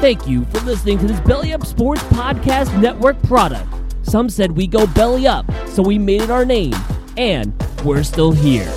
Thank you for listening to this Belly Up Sports Podcast Network product. Some said we go belly up, so we made it our name, and we're still here.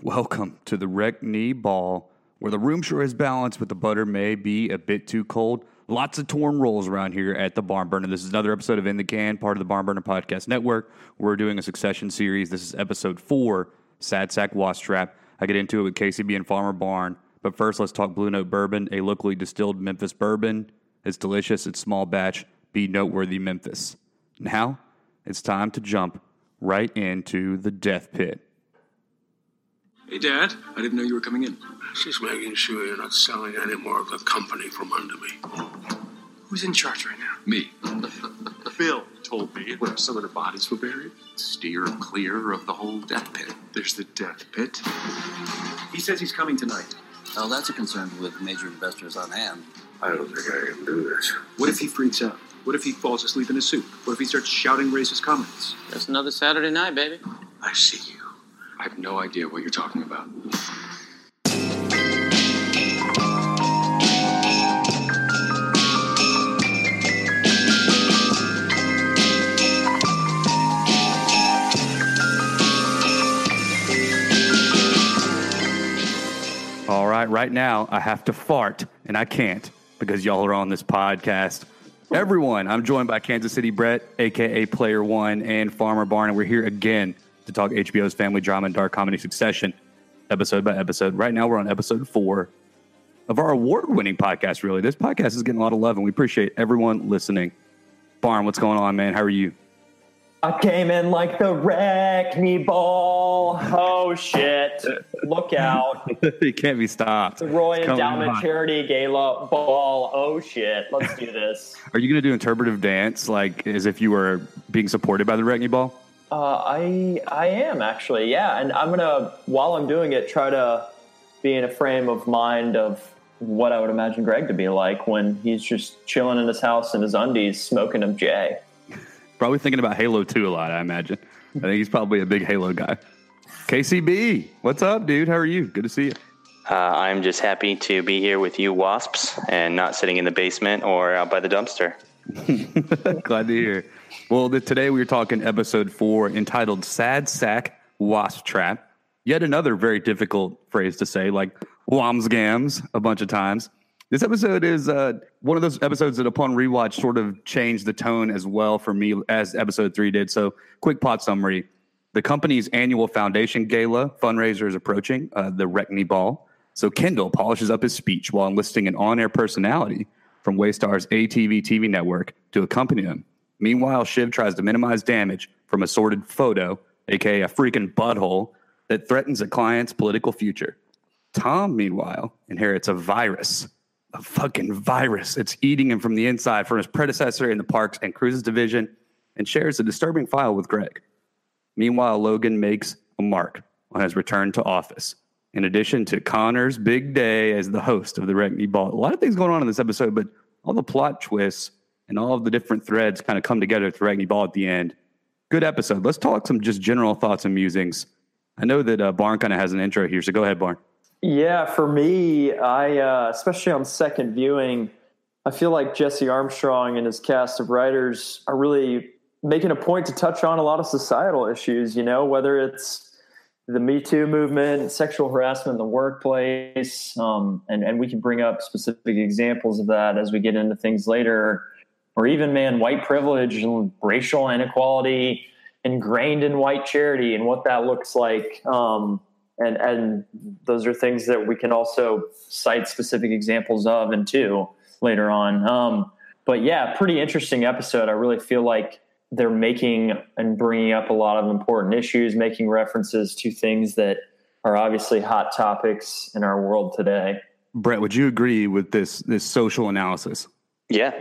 Welcome to the RECNY Ball, where the room sure is balanced, but the butter may be a bit too cold. Lots of torn rolls around here at the Barn Burner. This is another episode of In the Can, part of the Barn Burner Podcast Network. We're doing a succession series. This is episode four, Sad Sack Wasp Trap. I get into it with KCB and Farmer Barn. But first, let's talk Blue Note Bourbon, a locally distilled Memphis bourbon. It's delicious, it's small batch, be noteworthy Memphis. Now, it's time to jump right into the death pit. Hey, Dad, I didn't know you were coming in. Just making sure you're not selling any more of the company from under me. Who's in charge right now? Me. Bill told me where some of the bodies were buried. Steer clear of the whole death pit. There's the death pit. He says he's coming tonight. Well, that's a concern with major investors on hand. I don't think I can do this. What if he freaks out? What if he falls asleep in his suit? What if he starts shouting racist comments? Just another Saturday night, baby. I see you. I have no idea what you're talking about. All right, right now I have to fart, and I can't because y'all are on this podcast. Everyone, I'm joined by Kansas City Brett, aka Player One, and Farmer Barn, and we're here again to talk HBO's family drama and dark comedy Succession, episode by episode. Right now, we're on episode four of our award-winning podcast. Really, this podcast is getting a lot of love, and we appreciate everyone listening. Barn, what's going on, man? How are you? I came in like the RECNY ball. Oh shit! Look out! it can't be stopped. The Roy It's coming Endowment. Charity Gala ball. Oh shit! Let's do this. Are you going to do interpretive dance, like as if you were being supported by the RECNY Ball? Uh, I I am actually yeah, and I'm gonna while I'm doing it try to be in a frame of mind of what I would imagine Greg to be like when he's just chilling in his house in his undies smoking a J. Probably thinking about Halo 2 a lot, I imagine. I think he's probably a big Halo guy. KCB, what's up, dude? How are you? Good to see you. Uh, I'm just happy to be here with you, wasps, and not sitting in the basement or out by the dumpster. Glad to hear. Well, the, today we are talking episode four entitled Sad Sack Wasp Trap. Yet another very difficult phrase to say, like wamsgams a bunch of times. This episode is uh, one of those episodes that, upon rewatch, sort of changed the tone as well for me as episode three did. So, quick plot summary: the company's annual foundation gala fundraiser is approaching, uh, the RECNY Ball. So, Kendall polishes up his speech while enlisting an on-air personality from Waystar's ATN TV network to accompany him. Meanwhile, Shiv tries to minimize damage from a sordid photo, aka a freaking butthole, that threatens a client's political future. Tom, meanwhile, inherits a virus, a fucking virus. It's eating him from the inside from his predecessor in the Parks and Cruises division and shares a disturbing file with Greg. Meanwhile, Logan makes a mark on his return to office. In addition to Connor's big day as the host of the Wreck Ball, a lot of things going on in this episode, but all the plot twists and all of the different threads kind of come together at Wreck Ball at the end. Good episode. Let's talk some just general thoughts and musings. I know that uh, Barn kind of has an intro here, so go ahead, Barn. Yeah, for me, I uh, especially on second viewing, I feel like Jesse Armstrong and his cast of writers are really making a point to touch on a lot of societal issues. You know, whether it's the Me Too movement, sexual harassment in the workplace, um, and and we can bring up specific examples of that as we get into things later, or even man, white privilege and racial inequality ingrained in white charity and what that looks like. Um, and and those are things that we can also cite specific examples of and too later on. Um, but yeah, pretty interesting episode. I really feel like they're making and bringing up a lot of important issues, making references to things that are obviously hot topics in our world today. Brett, would you agree with this this social analysis? Yeah,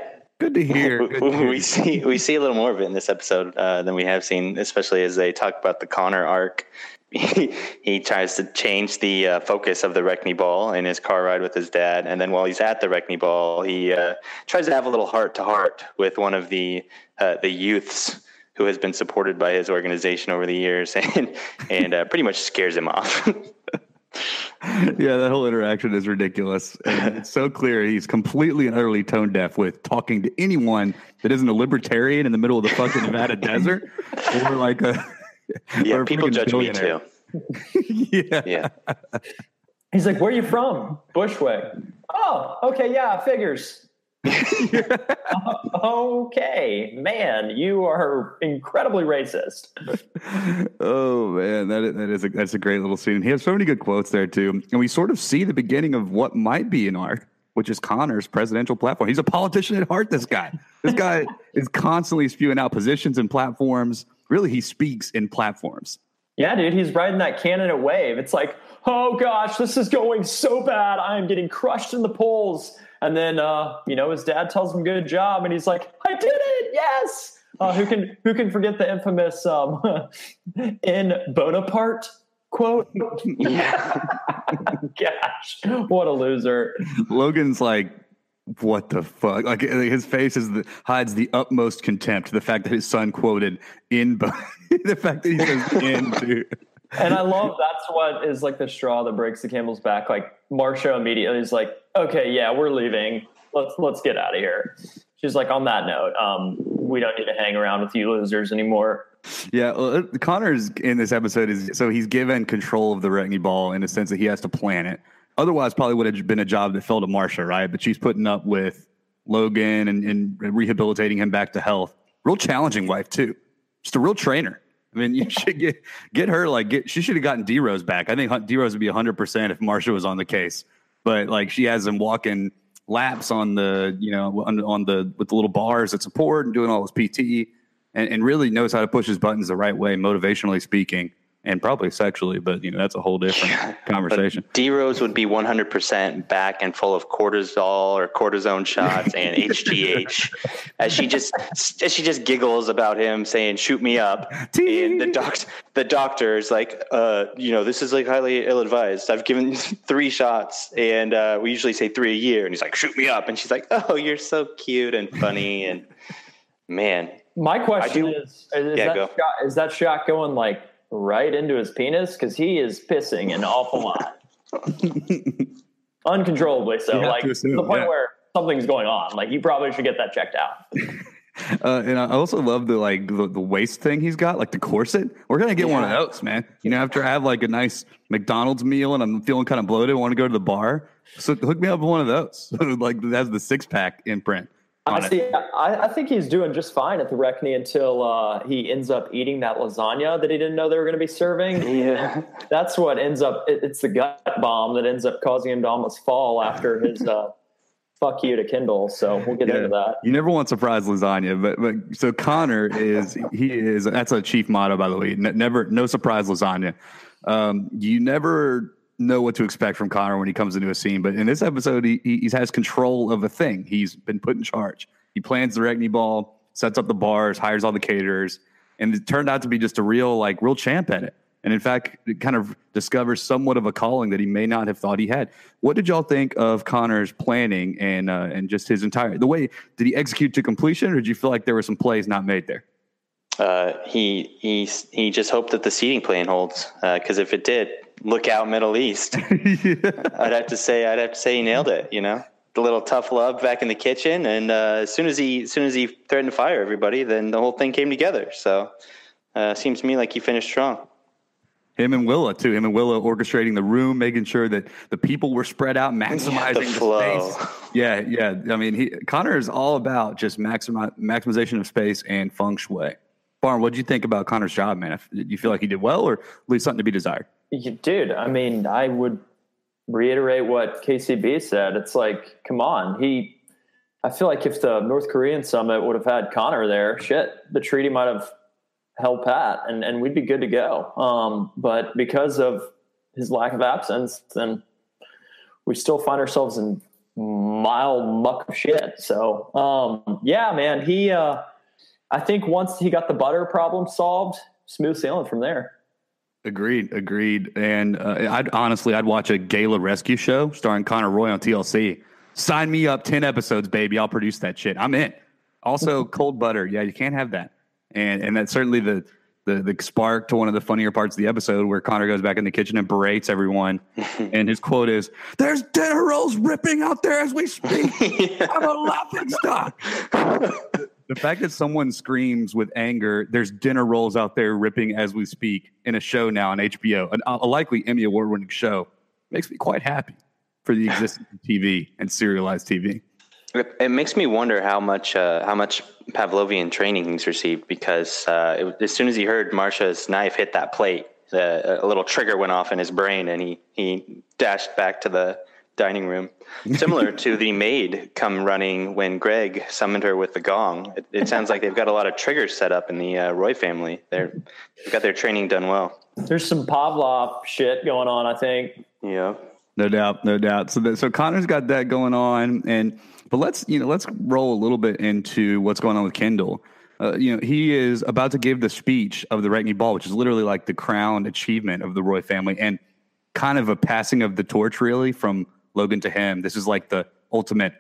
Good to hear. Good to hear. we see we see a little more of it in this episode uh, than we have seen, especially as they talk about the Connor arc. He, he tries to change the uh, focus of the RECNY Ball in his car ride with his dad, and then while he's at the RECNY Ball, he uh, tries to have a little heart to heart with one of the uh, the youths who has been supported by his organization over the years, and and uh, pretty much scares him off. yeah, that whole interaction is ridiculous. And it's so clear he's completely and utterly tone deaf with talking to anyone that isn't a libertarian in the middle of the fucking Nevada desert or like a Yeah, or people judge me too. yeah. Yeah. He's like, "Where are you from?" Bushwick. Oh, okay, yeah, figures. okay, man, you are incredibly racist. oh man, that is, that is a, that's a great little scene. He has so many good quotes there too, and we sort of see the beginning of what might be an arc, which is Connor's presidential platform. He's a politician at heart. This guy, this guy is constantly spewing out positions and platforms. Really, he speaks in platforms. Yeah, dude, he's riding that candidate wave. It's like, oh gosh, this is going so bad. I am getting crushed in the polls. And then, uh, you know, his dad tells him good job, and he's like, I did it, yes. Uh, who can who can forget the infamous um, "in Bonaparte" quote? Gosh, what a loser! Logan's like, what the fuck? Like his face is the, hides the utmost contempt. The fact that his son quoted in, the fact that he says in, dude. And I love that's what is like the straw that breaks the camel's back. Like Marsha immediately is like, "Okay, yeah, we're leaving. Let's let's get out of here." She's like, "On that note, um, we don't need to hang around with you losers anymore." Yeah, well, uh, Connor's in this episode is so he's given control of the RECNY ball in the sense that he has to plan it. Otherwise, probably would have been a job that fell to Marsha, right? But she's putting up with Logan and, and rehabilitating him back to health. Real challenging wife too. Just a real trainer. I mean, you should get get her like get. She should have gotten D Rose back. I think D Rose would be hundred percent if Marsha was on the case. But like she has him walking laps on the you know on, on the with the little bars at support and doing all his PT and, and really knows how to push his buttons the right way, motivationally speaking, and probably sexually. But you know that's a whole different conversation. D Rose would be 100% back and full of cortisol or cortisone shots and HGH as she just as she just giggles about him saying "shoot me up." And the doc the doctor is like, uh, you know, this is like highly ill advised. I've given three shots, and uh, we usually say three a year. And he's like, "Shoot me up," and she's like, "Oh, you're so cute and funny." And man, My question do- is: Is, Yeah, that go. shot, is that shot going like right into his penis? Because he is pissing an awful lot, uncontrollably. So, like to assume, the point yeah. where something's going on. Like you probably should get that checked out. Uh, and I also love the like the, the waist thing he's got, like the corset. We're gonna get one of those, man. You know, after I have like a nice McDonald's meal and I'm feeling kind of bloated, I want to go to the bar. So hook me up with one of those. like that has the six pack imprint. I see. I, I think he's doing just fine at the RECNY until uh, he ends up eating that lasagna that he didn't know they were going to be serving. yeah, That's what ends up. It, it's the gut bomb that ends up causing him to almost fall after his uh, "fuck you" to Kendall. So we'll get into that. You never want surprise lasagna, but but so Connor is he is that's a chief motto by the way. Ne- never no surprise lasagna. Um, you never know what to expect from Connor when he comes into a scene, but in this episode he he, has control of a thing. He's been put in charge. He plans the RECNY ball, sets up the bars, hires all the caterers, and it turned out to be just a real like real champ at it. And in fact, it kind of discovers somewhat of a calling that he may not have thought he had. What did y'all think of Connor's planning and uh, and just his entire the way? Did he execute to completion, or did you feel like there were some plays not made there? uh, he he he just hoped that the seating plan holds because if it did, look out, Middle East. I'd have to say I'd have to say he nailed it. You know, the little tough love back in the kitchen, and uh, as soon as he as soon as he threatened to fire everybody, then the whole thing came together. So uh, seems to me like he finished strong. Him and Willa too. Him and Willa orchestrating the room, making sure that the people were spread out, maximizing the, flow. space. Yeah, yeah. I mean, he, Connor is all about just maximi- maximization of space and feng shui. Barn, what did you think about Connor's job, man? Did you feel like he did well, or leave something to be desired? Dude, I mean, I would reiterate what KCB said. It's like, come on, he. I feel like if the North Korean summit would have had Connor there, shit, the treaty might have held pat, and and we'd be good to go. Um, but because of his lack of absence, then we still find ourselves in mild muck of shit. So, um, yeah, man, he. Uh, I think once he got the butter problem solved, smooth sailing from there. Agreed, agreed. And uh, I'd honestly, I'd watch a gala rescue show starring Connor Roy on TLC. Sign me up, ten episodes, baby. I'll produce that shit. I'm in. Also, cold butter. Yeah, you can't have that. And and that's certainly the the the spark to one of the funnier parts of the episode where Connor goes back in the kitchen and berates everyone. and his quote is, "There's dinner rolls ripping out there as we speak. I'm a laughing stock." the fact that someone screams with anger, "There's dinner rolls out there ripping as we speak" in a show now on HBO, an, a likely Emmy award winning show, makes me quite happy for the existence of TV and serialized TV. It, it makes me wonder how much uh, how much Pavlovian training he's received because uh, it, as soon as he heard Marsha's knife hit that plate, uh, a little trigger went off in his brain, and he he dashed back to the dining room. Similar to the maid come running when Greg summoned her with the gong. It, it sounds like they've got a lot of triggers set up in the uh, Roy family. They're they've got their training done well. There's some Pavlov shit going on, I think. Yeah. No doubt, no doubt. So, that, so Connor's got that going on, and but let's you know let's roll a little bit into what's going on with Kendall. Uh, you know, he is about to give the speech of the RECNY Ball, which is literally like the crown achievement of the Roy family, and kind of a passing of the torch, really, from Logan to him. This is like the ultimate.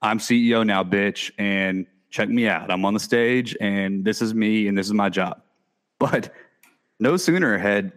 I'm CEO now, bitch, and check me out. I'm on the stage, and this is me, and this is my job. But no sooner had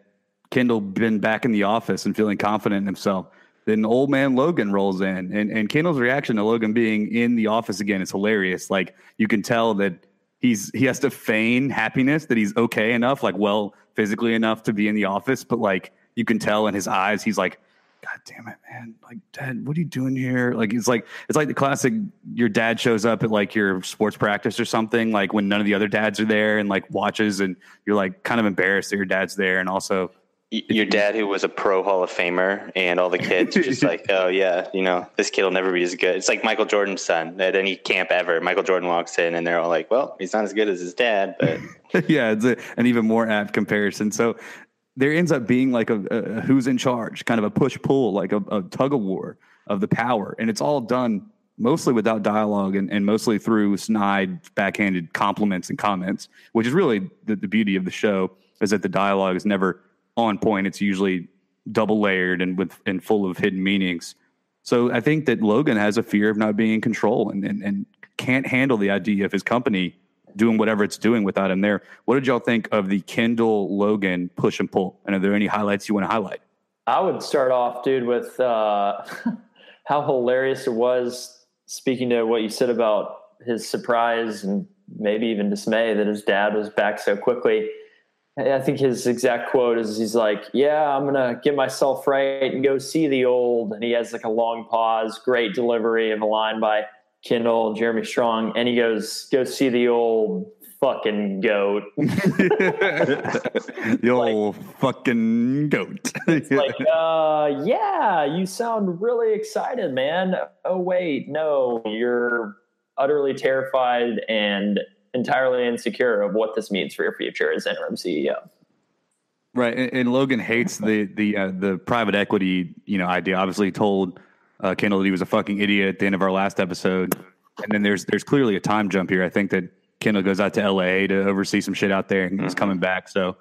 Kendall been back in the office and feeling confident in himself then old man Logan rolls in, and and Kendall's reaction to Logan being in the office again is hilarious. Like you can tell that he's he has to feign happiness that he's okay enough, like well physically enough to be in the office, but like you can tell in his eyes, he's like, God damn it, man! Like, Dad, what are you doing here? Like, it's like it's like the classic. Your dad shows up at like your sports practice or something, like when none of the other dads are there, and like watches, and you're like kind of embarrassed that your dad's there, and also your dad who was a pro hall of famer and all the kids are just like oh yeah you know this kid will never be as good. It's like michael jordan's son at any camp ever. Michael jordan walks in and they're all like well he's not as good as his dad but yeah it's a, an even more apt comparison. So there ends up being like a, a who's in charge kind of a push pull like a, a, tug of war of the power. And it's all done mostly without dialogue and, and mostly through snide backhanded compliments and comments which is really the, the beauty of the show is that the dialogue is never on point. It's usually double layered and with and full of hidden meanings. So I think that Logan has a fear of not being in control and, and, and can't handle the idea of his company doing whatever it's doing without him there. What did y'all think of the Kendall Logan push and pull? And are there any highlights you want to highlight? I would start off, dude, with uh, how hilarious it was. Speaking to what you said about his surprise and maybe even dismay that his dad was back so quickly. I think his exact quote is he's like, Yeah, I'm going to get myself right and go see the old. And he has like a long pause, great delivery of a line by Kendall, Jeremy Strong. And he goes, Go see the old fucking goat. the old like, fucking goat. it's like, uh, yeah, you sound really excited, man. Oh, wait, no, you're utterly terrified and entirely insecure of what this means for your future as interim CEO. Right, and, and Logan hates the the uh, the private equity you know idea. Obviously, told uh, Kendall that he was a fucking idiot at the end of our last episode, and then there's there's clearly a time jump here. I think that Kendall goes out to L.A. to oversee some shit out there, and he's mm-hmm. coming back. So,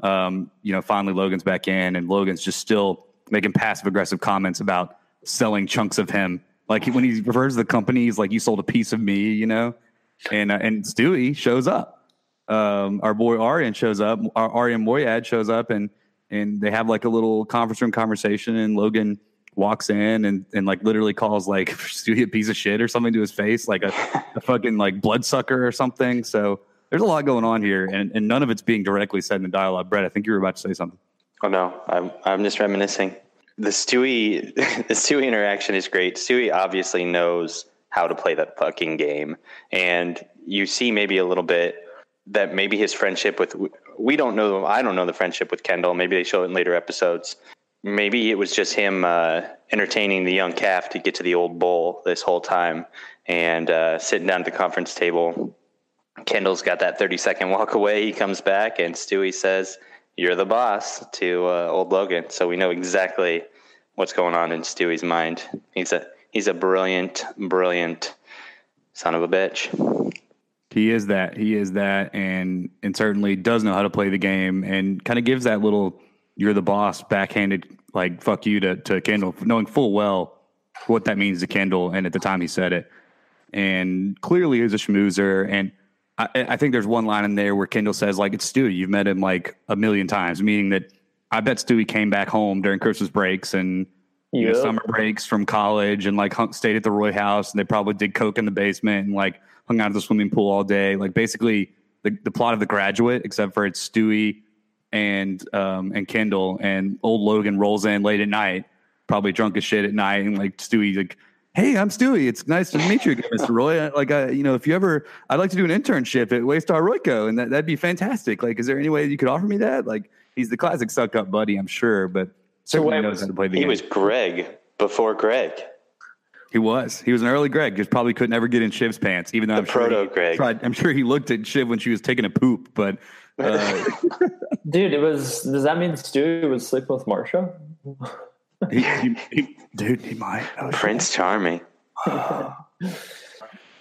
um, you know, finally Logan's back in, and Logan's just still making passive aggressive comments about selling chunks of him. Like when he refers to the company, he's like, "You sold a piece of me," you know and uh, and Stewie shows up. Um, our boy Arian shows up. Our Arian Moayed shows up, and and they have like a little conference room conversation. And Logan walks in and and like literally calls like Stewie a piece of shit or something to his face, like a, a fucking like bloodsucker or something. So there's a lot going on here, and and none of it's being directly said in the dialogue. Brett, I think you were about to say something. Oh no, I'm I'm just reminiscing. The Stewie the Stewie interaction is great. Stewie obviously knows how to play that fucking game. And you see maybe a little bit that maybe his friendship with we don't know I don't know the friendship with Kendall. Maybe they show it in later episodes. Maybe it was just him uh, entertaining the young calf to get to the old bull this whole time and uh, sitting down at the conference table. Kendall's got that 30 second walk away. He comes back and Stewie says, You're the boss to uh, old Logan. So we know exactly what's going on in Stewie's mind. He's a he's a brilliant, brilliant son of a bitch. He is that. He is that, and and certainly does know how to play the game, and kind of gives that little "you're the boss" backhanded like "fuck you" to to Kendall, knowing full well what that means to Kendall, and at the time he said it, and clearly is a schmoozer. And I, I think there's one line in there where Kendall says like it's Stewie. You've met him like a million times, meaning that I bet Stewie came back home during Christmas breaks and you know, summer breaks from college and like hung, stayed at the Roy House and they probably did coke in the basement and like hung out at the swimming pool all day. Like basically the, the plot of The Graduate, except for it's Stewie and um, and Kendall and old Logan rolls in late at night, probably drunk as shit at night, and like Stewie like. Hey, I'm Stewie. It's nice to meet you again, Mr. Roy. I- Like, uh, you know, if you ever, I'd like to do an internship at Waystar Royco, and that, that'd be fantastic. Like, is there any way you could offer me that? Like, he's the classic suck up buddy, I'm sure, but certainly wait, knows how to play the He game. was Greg before Greg. He was. He was an early Greg. Just probably could never get in Shiv's pants, even though The I'm sure he proto-Greg. tried. I'm sure he looked at Shiv when she was taking a poop, but uh, Dude, it was. Does that mean Stewie was sleeping with Marsha? he, he, he, dude, he might. Oh, shit. Prince Charming.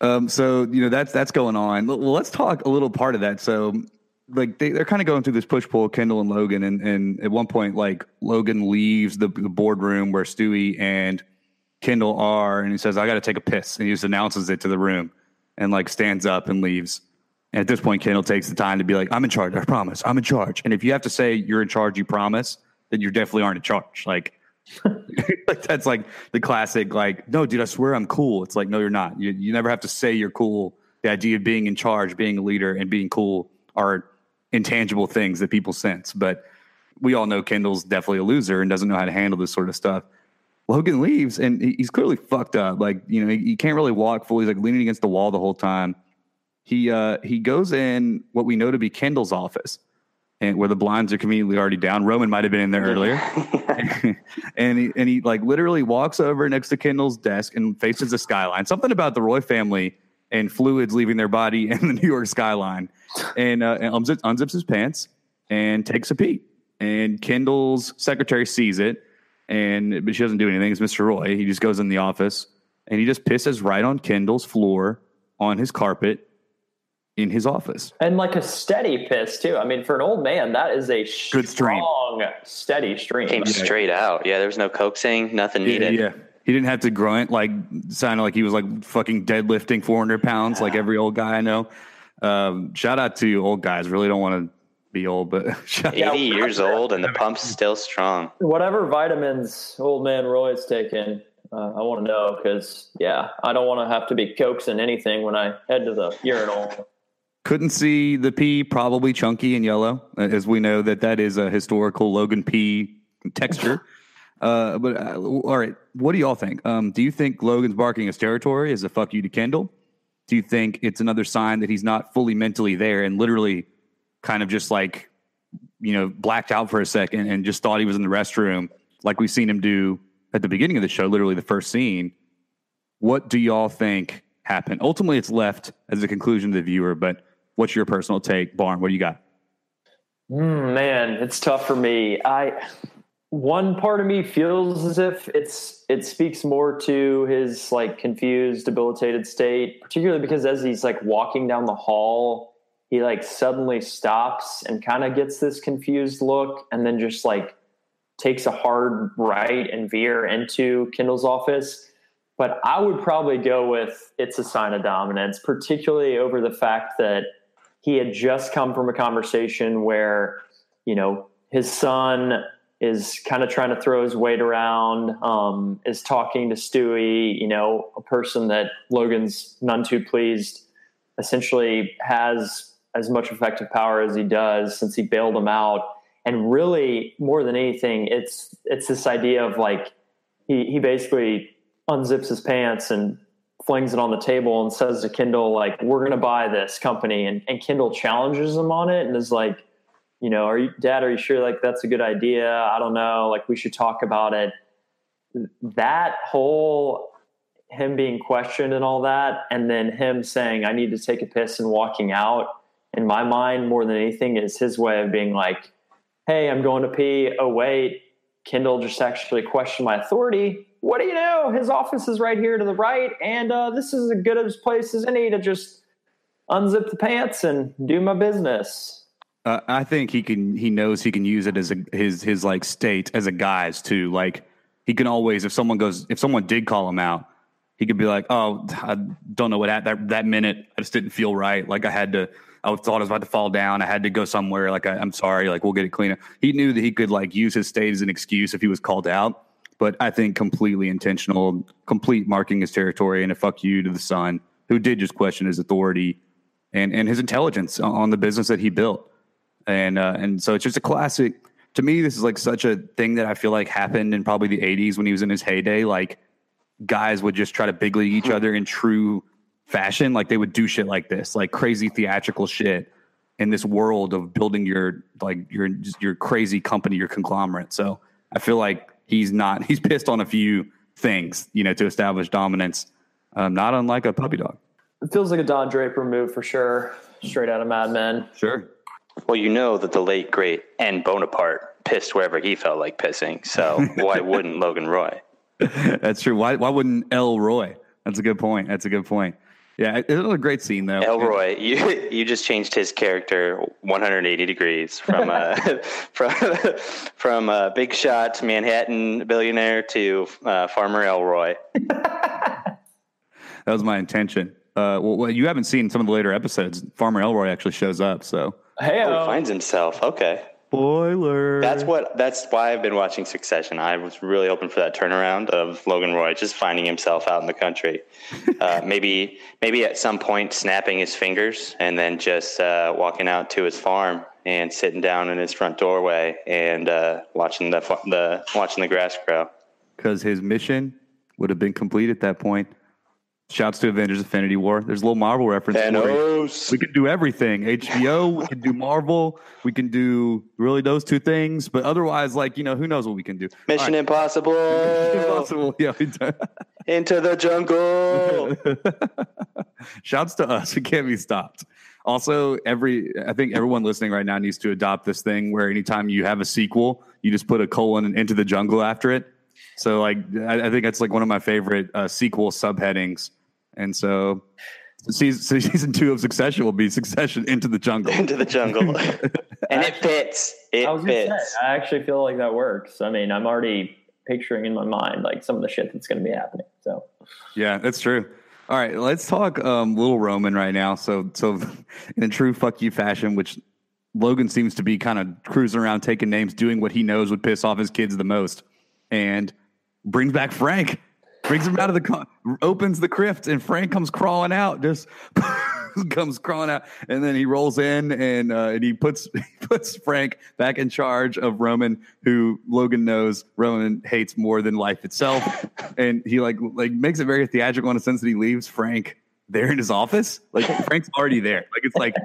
Um, so you know that's that's going on. Well, let's talk a little part of that. So, like they, they're kind of going through this push pull, Kendall and Logan, and and at one point, like Logan leaves the, the boardroom where Stewie and Kendall are, and he says, "I got to take a piss," and he just announces it to the room, and like stands up and leaves. And at this point, Kendall takes the time to be like, "I'm in charge. I promise. I'm in charge." And if you have to say you're in charge, you promise, then you definitely aren't in charge. Like like that's like the classic like no dude i swear i'm cool it's like no you're not you, you never have to say you're cool the idea of being in charge being a leader and being cool are intangible things that people sense. But we all know kendall's definitely a loser and doesn't know how to handle this sort of stuff. Logan leaves and he's clearly fucked up. Like you know he, he can't really walk fully. He's like leaning against the wall the whole time. He uh he goes in what we know to be kendall's office and where the blinds are conveniently already down. Roman might have been in there earlier. And he and he like literally walks over next to Kendall's desk and faces the skyline. Something about the Roy family and fluids leaving their body in the New York skyline, and, uh, and unzips, unzips his pants and takes a pee. And Kendall's secretary sees it, and but she doesn't do anything. It's Mr. Roy. He just goes in the office and he just pisses right on Kendall's floor on his carpet in his office. And like a steady piss too. I mean, for an old man, that is a Good stream. strong, steady stream. Came straight out. Yeah, there was no coaxing, nothing Yeah, needed. yeah. He didn't have to grunt like sounded like he was like fucking deadlifting 400 pounds like every old guy I know. Um, shout out to you old guys. Really don't want to be old, but shout 80 years old and the pump's still strong. Whatever vitamins old man Roy's taking, uh, I want to know because yeah, I don't want to have to be coaxing anything when I head to the urinal. couldn't see the P, probably chunky and yellow, uh, as we know that that is a historical Logan P texture. Uh, but uh, all right, what do y'all think? Um, do you think Logan's barking his territory is a fuck you to Kendall? Do you think it's another sign that he's not fully mentally there and literally kind of just like, you know, blacked out for a second and just thought he was in the restroom, like we've seen him do at the beginning of the show, literally the first scene? What do y'all think happened? Ultimately, it's left as a conclusion to the viewer, but what's your personal take, Barn? What do you got? Mm, man, it's tough for me. I one part of me feels as if it's it speaks more to his like confused, debilitated state, particularly because as he's like walking down the hall, he like suddenly stops and kind of gets this confused look and then just like takes a hard right and veer into Kendall's office. But I would probably go with it's a sign of dominance, particularly over the fact that he had just come from a conversation where, you know, his son is kind of trying to throw his weight around, um, is talking to Stewie, you know, a person that Logan's none too pleased, essentially has as much effective power as he does since he bailed him out. And really, more than anything, it's it's this idea of like he he basically unzips his pants and flings it on the table and says to Kendall, like, we're going to buy this company. And, and Kendall challenges him on it and is like, you know, are you, dad, are you sure like that's a good idea? I don't know. Like, we should talk about it. That whole him being questioned and all that, and then him saying, I need to take a piss and walking out, in my mind, more than anything, is his way of being like, hey, I'm going to pee. Oh, wait. Kendall just actually questioned my authority. What do you know? His office is right here to the right, and uh, this is as good a place as any to just unzip the pants and do my business. Uh, I think he can. He knows he can use it as a his his like state as a guise too. Like he can always, if someone goes, if someone did call him out, he could be like, "Oh, I don't know what at that that minute I just didn't feel right. Like I had to, I thought I was about to fall down. I had to go somewhere. Like I, I'm sorry. Like we'll get it cleaner." He knew that he could like use his state as an excuse if he was called out. But I think completely intentional, complete marking his territory, and a fuck you to the son who did just question his authority and and his intelligence on the business that he built. And uh, and so it's just a classic. To me, this is like such a thing that I feel like happened in probably the '80s when he was in his heyday. Like guys would just try to big league each other in true fashion. Like they would do shit like this, like crazy theatrical shit in this world of building your like your your crazy company, your conglomerate. So I feel like he's not he's pissed on a few things, you know, to establish dominance. Um, not unlike a puppy dog. It feels like a Don Draper move for sure, straight out of Mad Men. Sure. Well, you know that the late great N Bonaparte pissed wherever he felt like pissing. So why wouldn't Logan Roy? That's true. Why why wouldn't Elroy? That's a good point. That's a good point. Yeah, it was a great scene though. Elroy, you you just changed his character 180 degrees from uh, from from uh, big shot Manhattan billionaire to uh, Farmer Elroy. that was my intention. Uh, well, well, you haven't seen some of the later episodes. Farmer Elroy actually shows up, so Hey, Oh, he finds himself. Okay. spoiler. That's what. That's why I've been watching Succession. I was really hoping for that turnaround of Logan Roy just finding himself out in the country. Uh, maybe, maybe at some point snapping his fingers and then just uh, walking out to his farm and sitting down in his front doorway and uh, watching the the watching the grass grow. because his mission would have been complete at that point. Shouts to Avengers: Infinity War. There's a little Marvel reference. Thanos. We can do everything. HBO. We can do Marvel. We can do really those two things. But otherwise, like you know, who knows what we can do? Mission All Impossible. right. Impossible. Yeah. we. Into the jungle. Shouts to us. We can't be stopped. Also, every I think everyone listening right now needs to adopt this thing where anytime you have a sequel, you just put a colon and into the jungle after it. So, like, I, I think that's like one of my favorite uh, sequel subheadings. And so, season, season two of Succession will be Succession into the jungle. Into the jungle. and it fits. It I fits. say, I actually feel like that works. I mean, I'm already picturing in my mind like some of the shit that's going to be happening. So Yeah, that's true. All right, let's talk um, little Roman right now. So, so in true fuck you fashion, which Logan seems to be kind of cruising around taking names, doing what he knows would piss off his kids the most, and brings back Frank, brings him out of the opens the crypt, and Frank comes crawling out, just comes crawling out, and then he rolls in and uh, and he puts he puts Frank back in charge of Roman, who Logan knows Roman hates more than life itself, and he like like makes it very theatrical in a sense that he leaves Frank there in his office, like Frank's already there, like it's like.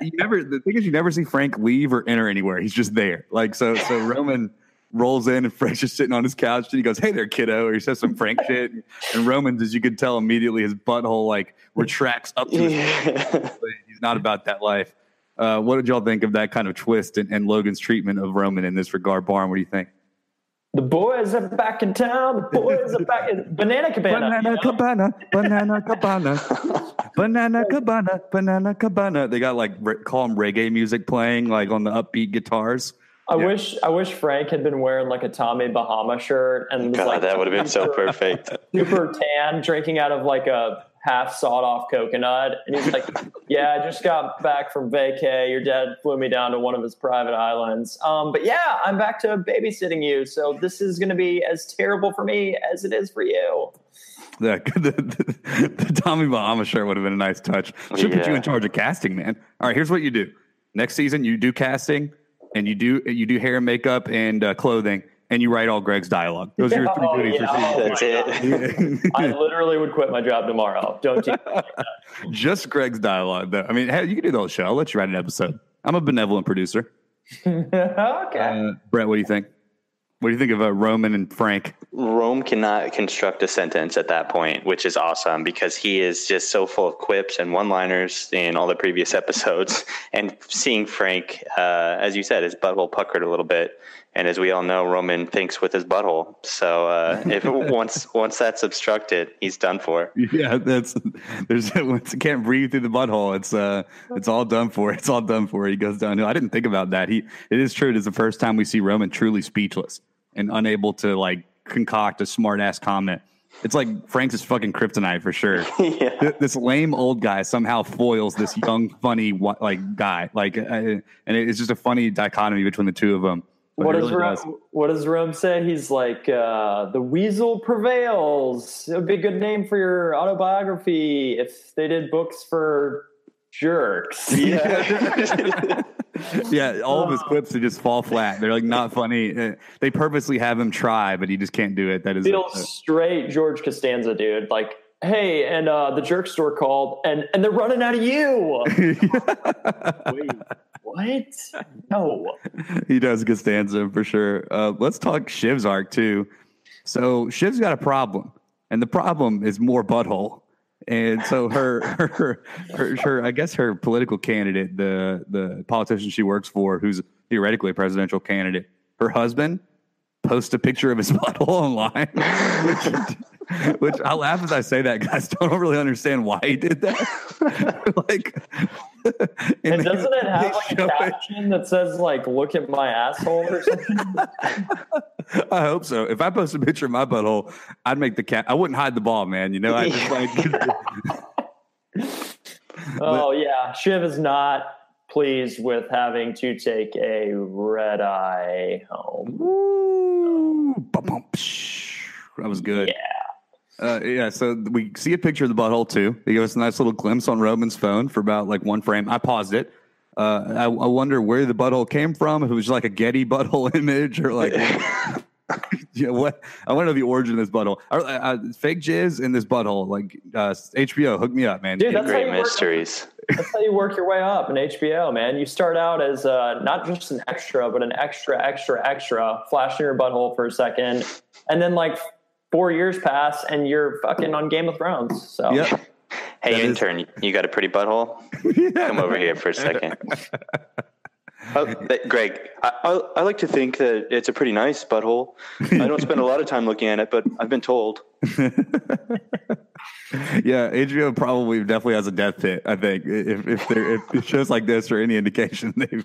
You never. The thing is, you never see Frank leave or enter anywhere. He's just there. Like so. So Roman rolls in and Frank's just sitting on his couch and he goes, Hey there, kiddo. Or he says some Frank shit. And, and Roman's, as you could tell immediately, his butthole like retracts up to his He's not about that life. Uh, what did y'all think of that kind of twist and, and Logan's treatment of Roman in this regard? Barn, what do you think? the boys are back in town. The boys are back in Banana Cabana. you Banana know? cabana, banana cabana, banana cabana, banana cabana. They got like re- call them reggae music playing like on the upbeat guitars. I Yeah. wish I wish Frank had been wearing like a Tommy Bahama shirt and was God, like that would have been so perfect. super tan, drinking out of like a half sawed off coconut. And he's like, Yeah, I just got back from vacay. Your dad flew me down to one of his private islands. Um, but yeah, I'm back to babysitting you. So this is gonna be as terrible for me as it is for you. The, the, the, the Tommy Bahama shirt would have been a nice touch. Should put you in charge of casting, man. All right, here's what you do. Next season, you do casting, and you do you do hair and makeup and uh, clothing, and you write all Greg's dialogue. Those are your three Oh, duties yeah. for That's it. I literally would quit my job tomorrow. Don't you? Just Greg's dialogue, though. I mean, hey, you can do the whole show. I'll let you write an episode. I'm a benevolent producer. okay. Uh, Brett, what do you think? What do you think of uh, Roman and Frank? Rome cannot construct a sentence at that point, which is awesome because he is just so full of quips and one-liners in all the previous episodes. And seeing Frank, uh, as you said, his butthole puckered a little bit, and as we all know, Roman thinks with his butthole. So uh, if once once that's obstructed, he's done for. Yeah, that's there's once you can't breathe through the butthole. It's uh, it's all done for. It's all done for. He goes downhill. I didn't think about that. He it is true. It is the first time we see Roman truly speechless and unable to like concoct a smart ass comment. It's like Frank's is fucking kryptonite for sure. yeah. Th- This lame old guy somehow foils this young, funny like guy. Like, uh, and it's just a funny dichotomy between the two of them. But What does really Rome, does. what does Rome say? He's like uh, the weasel prevails. It would be a good name for your autobiography if they did books for jerks. Yeah. yeah, all of his clips they just fall flat. They're like not funny. Uh, They purposely have him try, but he just can't do it. That is Feel straight George Costanza, dude. Like, hey, and uh, the jerk store called, and and they're running out of you. What? No. he does Costanza for sure. Uh, let's talk Shiv's arc too. So Shiv's got a problem, and the problem is more butthole. And so her, her, her, her, I guess her political candidate, the the politician she works for, who's theoretically a presidential candidate, her husband post a picture of his butthole online, which, which I laugh as I say that. Guys don't really understand why he did that. like, And they- doesn't it have like a show it- caption that says like "Look at my asshole" or something? I hope so. If I post a picture of my butthole, I'd make the cat. I wouldn't hide the ball, man. You know, I just like. oh yeah, Shiv is not pleased with having to take a red eye home. Bum, that was good. Yeah. Uh, yeah. So we see a picture of the butthole too. They give us a nice little glimpse on Roman's phone for about like one frame. I paused it. Uh, I, I wonder where the butthole came from. If it was like a Getty butthole image or like. Yeah, what I want to know the origin of this butthole. Uh, uh, fake jizz in this butthole. Like uh, HBO, hook me up, man. Dude, that's how Great you work- mysteries. That's how you work your way up in HBO, man. You start out as uh, not just an extra, but an extra, extra, extra, flashing your butthole for a second, and then like four years pass, and you're fucking on Game of Thrones. So Yep. Hey, That is- intern, you got a pretty butthole? Come over here for a second. That- Greg, I, I, I like to think that it's a pretty nice butthole. I don't spend a lot of time looking at it, but I've been told. yeah, HBO probably definitely has a death pit. I think if if they're if shows like this are any indication, they've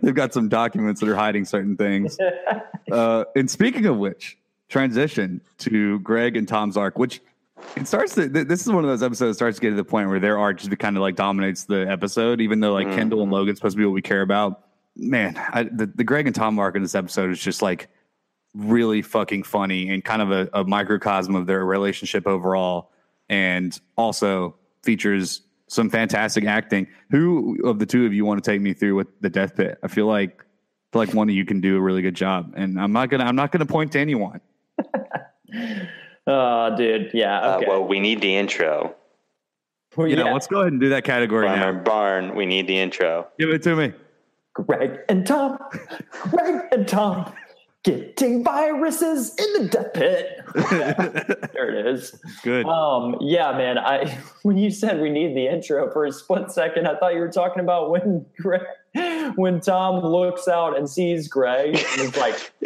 they've got some documents that are hiding certain things. Uh, and speaking of which, transition to Greg and Tom's arc, which it starts to. th- This is one of those episodes that starts to get to the point where their arc just kind of like dominates the episode, even though like Kendall and mm-hmm. Logan's supposed to be what we care about. Man, I, the the Greg and Tom arc in this episode is just like really fucking funny and kind of a, a microcosm of their relationship overall and also features some fantastic acting who of the two of you want to take me through with the death pit i feel like I feel like one of you can do a really good job and i'm not gonna i'm not gonna point to anyone Oh, dude, yeah. Okay. Uh, well, we need the intro. Well, you know yeah. let's go ahead and do that category Farmer now Barn, we need the intro. give it to me Greg and Tom, Greg and Tom, getting viruses in the death pit. there it is. good Um, yeah, man. I when you said we need the intro for a split second, I thought you were talking about when Greg, when Tom looks out and sees Greg and is like,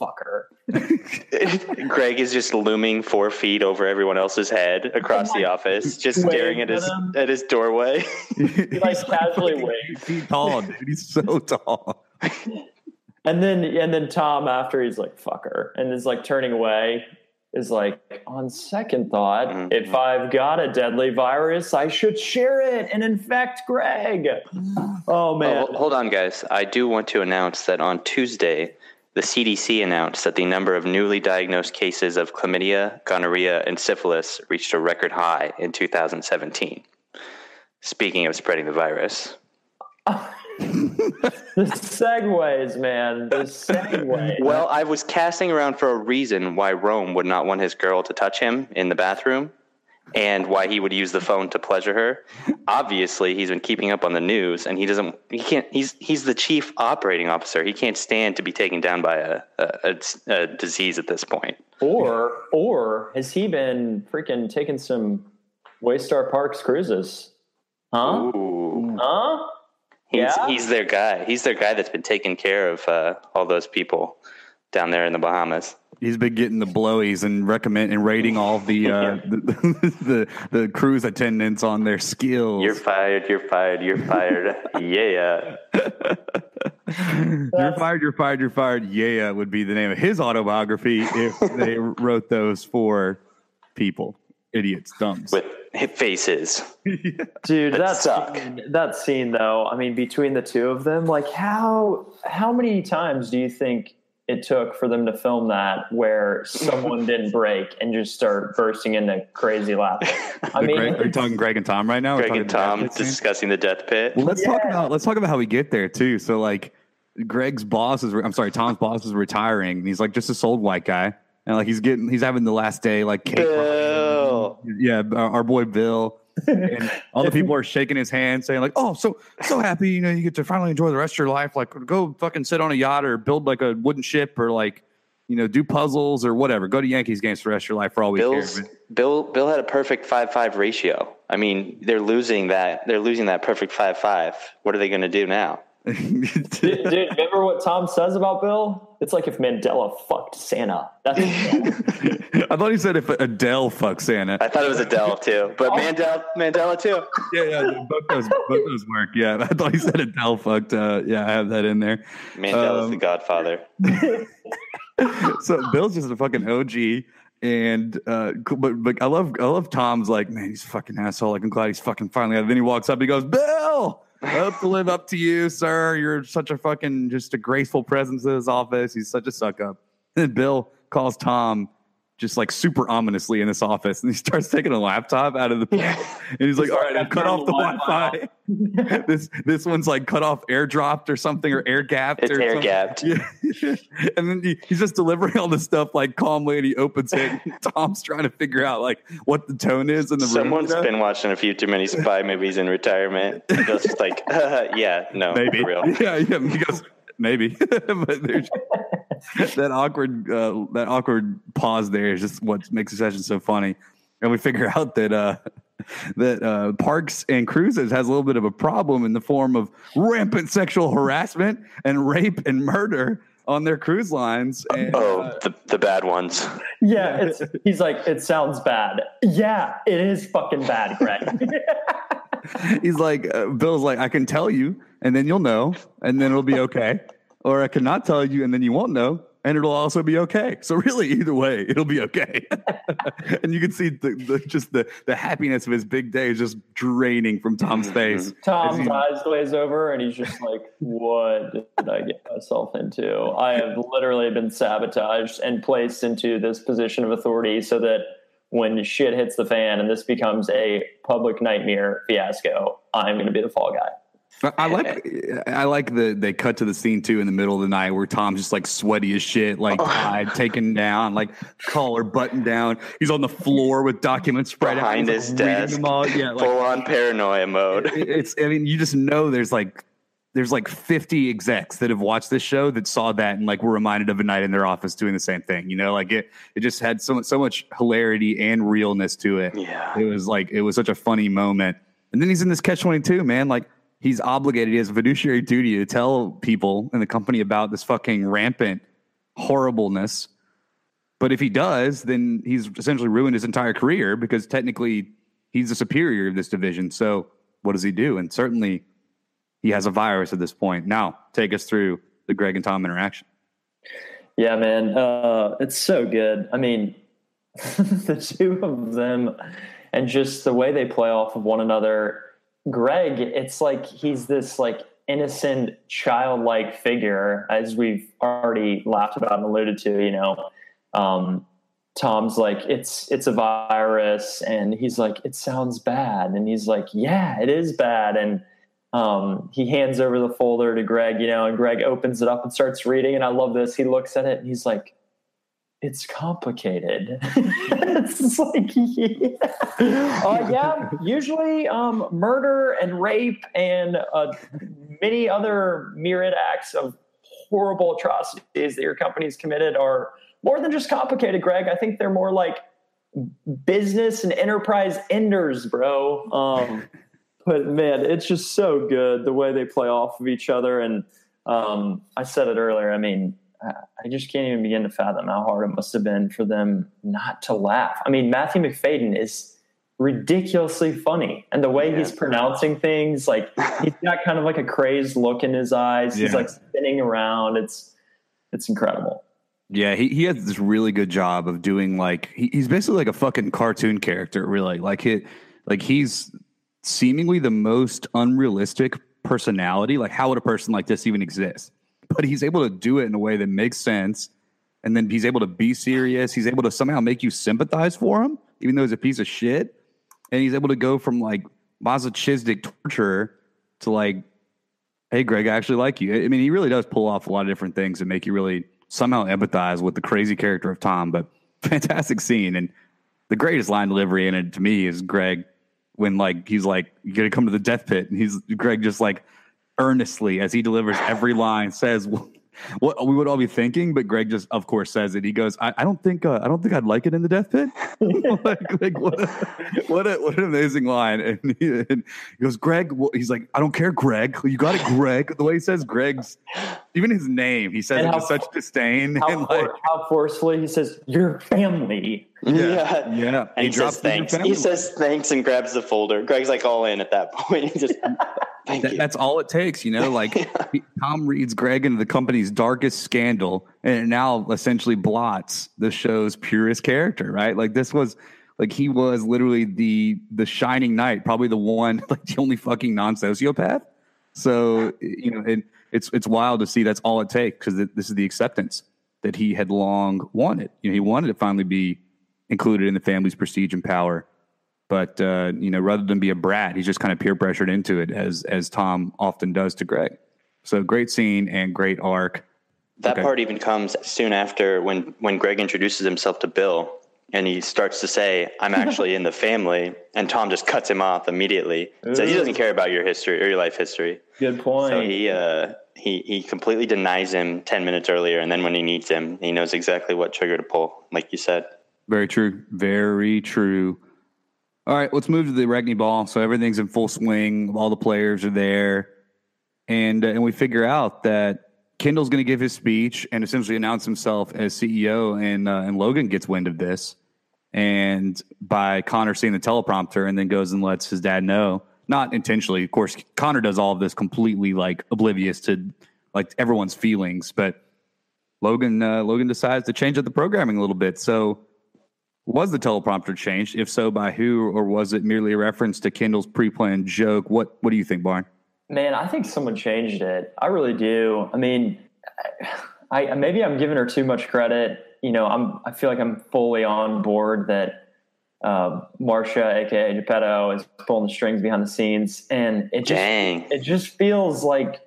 "Fucker." Greg is just looming four feet over everyone else's head across the office, just staring at at his him. at his doorway. He like casually waves. Eight feet tall dude he's so tall And then and then Tom after he's like fucker and is like turning away is like on second thought Mhm. if I've got a deadly virus I should share it and infect Greg. Oh man. Oh, hold on, guys. I do want to announce that on Tuesday, the CDC announced that the number of newly diagnosed cases of chlamydia, gonorrhea, and syphilis reached a record high in 2017. Speaking of spreading the virus, the segues, man. The segues. well, I was casting around for a reason why Rome would not want his girl to touch him in the bathroom and why he would use the phone to pleasure her. Obviously, he's been keeping up on the news and he doesn't he can't he's he's the chief operating officer. He can't stand to be taken down by a a, a, a disease at this point. Or or has he been freaking taking some Waystar Parks cruises? Huh? Ooh. Huh? He's Yeah? he's their guy. He's their guy that's been taking care of uh, all those people down there in the Bahamas. he's been getting the blowies and recommend and rating all the uh the, the the cruise attendants on their skills You're fired. You're fired. You're fired. yeah. you're fired, you're fired, you're fired. Yeah, would be the name of his autobiography if they wrote those for people, idiots, dumbs. with faces. Dude, That that suck. scene, that scene though. I mean, between the two of them, like how how many times do you think it took for them to film that where someone didn't break and just start bursting into crazy laughter? I mean, Greg, are you talking Greg and Tom right now? We're Greg talking and Tom Netflix scene? discussing the death pit. Well, let's talk about let's talk about how we get there too. So like, Greg's boss is I'm sorry, Tom's boss is retiring, and he's like just this old white guy, and like he's getting he's having the last day like cake. Bill. yeah, our, our boy Bill. And all the people are shaking his hand, saying like, "Oh, so so happy! You know, you get to finally enjoy the rest of your life. Like, go fucking sit on a yacht or build like a wooden ship or like, you know, do puzzles or whatever. Go to Yankees games for the rest of your life for all we Bill's care." Bill Bill had a perfect five five ratio. I mean, they're losing that. They're losing that perfect five five. What are they going to do now? But- dude, dude, remember what Tom says about Bill? It's like if Mandela fucked Santa. That's I thought he said if Adele fucks Santa. I thought it was Adele too, but Mandela Mandela too. Yeah, yeah, both those both those work. Yeah, I thought he said Adele fucked. Uh, yeah, I have that in there. Mandela's Um, the Godfather. so Bill's just a fucking OG, and uh, but but I love I love Tom's like man he's a fucking asshole. Like I'm glad he's fucking finally out. Then he walks up, he goes, Bill, I hope to live up to you, sir. You're such a fucking just a graceful presence in his office. He's such a suck up. And Bill calls Tom. Just like super ominously in this office, and he starts taking a laptop out of the and he's like, "All right, I've "I've cut off the Wi-Fi. Wi-Fi this this one's like cut off, airdropped or something, or air gapped. It's air gapped. Yeah. and then he, he's just delivering all this stuff like calmly and he opens it. Tom's trying to figure out like what the tone is in the room. Someone's you know? been watching a few too many spy movies in retirement. Just like, uh, yeah, no, maybe. for real. Yeah, yeah. He goes, maybe. but there's that awkward uh, that awkward pause there is just what makes the session so funny. And we figure out that uh that uh, Parks and Cruises has a little bit of a problem in the form of rampant sexual harassment and rape and murder on their cruise lines. And, Oh, uh, the, the bad ones. yeah, it's he's like, it sounds bad. Yeah, it is fucking bad, Greg. he's like, uh, Bill's like, I can tell you, and then you'll know, and then it'll be okay. Or I cannot tell you, and then you won't know, and it'll also be okay. So really, either way, it'll be okay. and you can see the, the just the the happiness of his big day is just draining from Tom's mm-hmm. face. Tom's he- eyes glaze over and he's just like, What did I get myself into? I have literally been sabotaged and placed into this position of authority so that when shit hits the fan and this becomes a public nightmare fiasco, I'm going to be the fall guy. I- like I like the they cut to the scene too in the middle of the night where Tom's just like sweaty as shit, like oh. tied, taken down, like collar buttoned down. He's on the floor with documents spread Behind out. his like, desk. all. Yeah, like Full on paranoia mode. it- it's I mean, you just know there's like there's like 50 execs that have watched this show that saw that and like were reminded of a night in their office doing the same thing. You know, like it it just had so much so much hilarity and realness to it. Yeah. It was like it was such a funny moment. And then he's in this catch 22, man. Like he's obligated, he has a fiduciary duty to tell people in the company about this fucking rampant horribleness. But if he does, then he's essentially ruined his entire career because technically he's the superior of this division. So what does he do? And certainly he has a virus at this point. Now, take us through the Greg and Tom interaction. Yeah, man. Uh, it's so good. I mean, the two of them and just the way they play off of one another. Greg, it's like he's this like innocent, childlike figure, as we've already laughed about and alluded to, you know. Um, Tom's like, it's it's a virus, and he's like, it sounds bad. And he's like, Yeah, it is bad. And um, he hands over the folder to Greg, you know, and Greg opens it up and starts reading. And I love this. He looks at it and he's like, it's complicated. it's like, yeah. Uh, yeah, usually um, murder and rape and uh, many other myriad acts of horrible atrocities that your company's committed are more than just complicated, Greg. I think they're more like business and enterprise enders, bro. Um, but man, it's just so good the way they play off of each other. And um, I said it earlier. I mean, I just can't even begin to fathom how hard it must have been for them not to laugh. I mean, Matthew Macfadyen is ridiculously funny. And the way Yeah. he's pronouncing things, like he's got kind of like a crazed look in his eyes. He's like spinning around. It's it's incredible. Yeah, he, he has this really good job of doing like he, he's basically like a fucking cartoon character, really. Like he like he's seemingly the most unrealistic personality. Like how would a person like this even exist? But he's able to do it in a way that makes sense. And then he's able to be serious. He's able to somehow make you sympathize for him, even though he's a piece of shit. And he's able to go from like masochistic torture to like, hey, Greg, I actually like you. I mean, he really does pull off a lot of different things and make you really somehow empathize with the crazy character of Tom. But fantastic scene. And the greatest line delivery in it to me is Greg when like he's like, you gotta come to the death pit. And he's Greg just like earnestly as he delivers every line says what we would all be thinking, but Greg just of course says it. He goes, I, I don't think uh, I don't think I'd like it in the death pit. like, like what a, what a what an amazing line. And he, and he goes, Greg, well, he's like, I don't care, Greg. You got it, Greg. The way he says Greg's even his name, he says And it how- with such disdain. How, and like how forcefully he says, "Your family." Yeah. yeah. And he, drops says thanks. He says thanks and grabs the folder. Greg's like all in at that point. He just thank That, you. that's all it takes, you know. Like he- Tom reads Greg into the company's darkest scandal, and it now essentially blots the show's purest character. Right? Like this was, like he was literally the the shining knight, probably the one, like the only fucking non sociopath. So you know, and it's it's wild to see that's all it takes because this is the acceptance that he had long wanted. You know, he wanted to finally be included in the family's prestige and power but uh, you know, rather than be a brat, he's just kind of peer pressured into it, as as Tom often does to Greg. So great scene and great arc. That Okay. part even comes soon after when when Greg introduces himself to Bill and he starts to say, "I'm actually in the family," and Tom just cuts him off immediately. So he doesn't care about your history or your life history. Good point. So he uh, he he completely denies him ten minutes earlier, and then when he needs him, he knows exactly what trigger to pull, like you said. Very true. Very true. All right, let's move to the RECNY Ball. So everything's in full swing. All the players are there, and uh, and we figure out that Kendall's going to give his speech and essentially announce himself as CEO, and uh, and Logan gets wind of this, and by Connor seeing the teleprompter, and then goes and lets his dad know, not intentionally, of course. Connor does all of this completely like oblivious to like everyone's feelings, but Logan uh, Logan decides to change up the programming a little bit. So was the teleprompter changed? If so, by who, or was it merely a reference to Kendall's pre-planned joke? What What do you think, Barn? Man, I think someone changed it. I really do. I mean, I, I maybe I'm giving her too much credit. You know, I'm I feel like I'm fully on board that um, Marcia, aka Geppetto, is pulling the strings behind the scenes, and it just Dang. it just feels like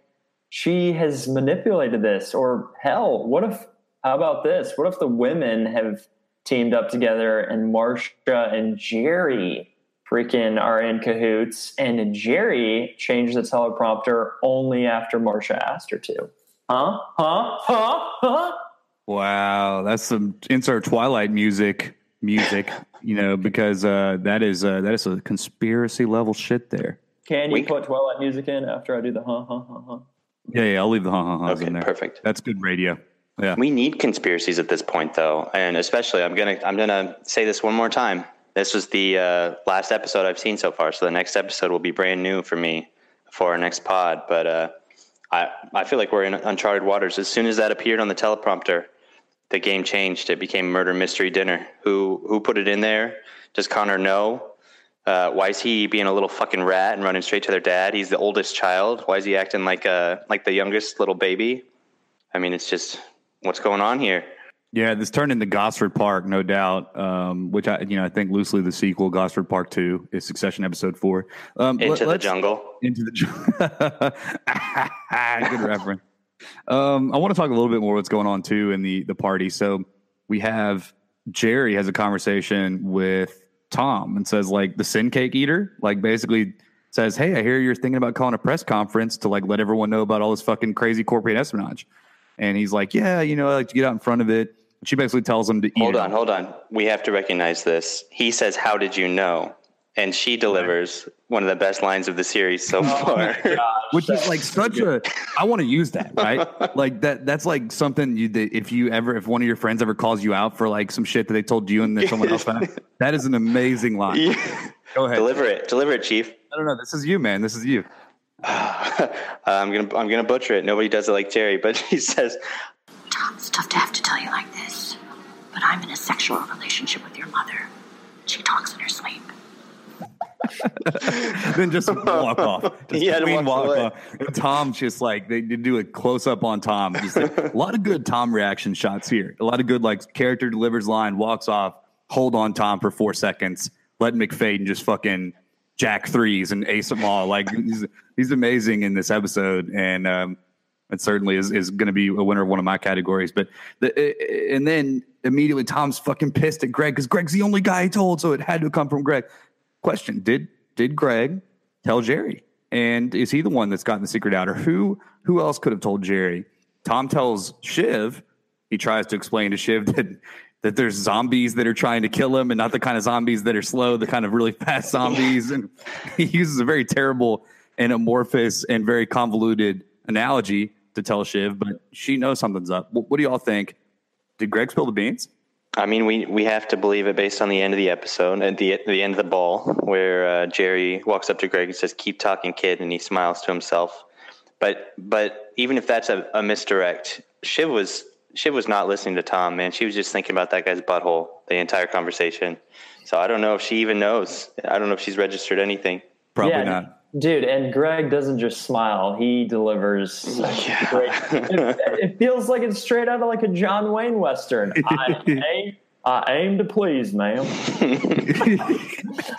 she has manipulated this. Or hell, what if? How about this? What if the women have teamed up together and Marcia and Gerri freaking are in cahoots, and Gerri changed the teleprompter only after Marcia asked her to? Huh? Huh? Huh? Huh? Wow, that's some insert Twilight music, music. you know, because uh, that is uh, that is a conspiracy level shit there. Can you Wink. put Twilight music in after I do the huh? Huh? Huh? Huh? Yeah, yeah, I'll leave the ha ha ha's Okay, in there. perfect. That's good radio. Yeah, We need conspiracies at this point, though, and especially I'm gonna I'm gonna say this one more time. This was the uh, last episode I've seen so far, so the next episode will be brand new for me for our next pod. But uh, I I feel like we're in uncharted waters. As soon as that appeared on the teleprompter, the game changed. It became murder mystery dinner. Who who put it in there? Does Connor know? Uh, why is he being a little fucking rat and running straight to their dad? He's the oldest child. Why is he acting like uh like the youngest little baby? I mean, it's just what's going on here. yeah. This turned into Gosford Park, no doubt. Um, which I, you know, I think loosely the sequel, Gosford Park Two, is Succession episode four. Um, let- Into the jungle. into the jungle. good reference. Um, I want to talk a little bit more what's going on too in the the party. So we have Gerri has a conversation with Tom and says like the sin cake eater, like basically says, "Hey, I hear you're thinking about calling a press conference to like let everyone know about all this fucking crazy corporate espionage." And he's like, "Yeah, you know, I like to get out in front of it." She basically tells him to eat. Hold it. on, hold on. We have to recognize this. He says, "How did you know?" And she delivers one of the best lines of the series so oh far. which is like such a i want to use that right like that that's like something you that if you ever if one of your friends ever calls you out for like some shit that they told you and then someone else found out, that is an amazing line Go ahead. Deliver it. Deliver it, Chief. I don't know. This is you, man. This is you. Uh, I'm gonna I'm gonna butcher it. Nobody does it like Gerri, but he says, Tom, it's tough to have to tell you like this, but I'm in a sexual relationship with your mother. She talks in her sleep. then just walk off. Just He had clean walk walk off. And Tom just like they do a close up on Tom. Just like, a lot of good Tom reaction shots here. A lot of good like character delivers line, walks off, hold on Tom for four seconds, let Macfadyen just fucking jack threes and ace them all. Like he's he's amazing in this episode, and um, it certainly is is going to be a winner of one of my categories. But the and then immediately Tom's fucking pissed at Greg because Greg's the only guy he told, so it had to come from Greg. Question: Did did Greg tell Gerri? And is he the one that's gotten the secret out, or who who else could have told Gerri? Tom tells Shiv. He tries to explain to Shiv that that there's zombies that are trying to kill him, and not the kind of zombies that are slow, the kind of really fast zombies. and he uses a very terrible and amorphous and very convoluted analogy to tell Shiv, but she knows something's up. What, what do y'all think? Did Greg spill the beans? I mean, we, we have to believe it based on the end of the episode, at the the end of the ball, where uh, Gerri walks up to Greg and says, "Keep talking, kid," and he smiles to himself. But but even if that's a, a misdirect, Shiv was Shiv was not listening to Tom. Man, she was just thinking about that guy's butthole the entire conversation. So I don't know if she even knows. I don't know if she's registered anything. Probably Yeah. not. Dude, and Greg doesn't just smile; he delivers. such great- it, it feels like it's straight out of like a John Wayne western. I aim, I aim to please, ma'am.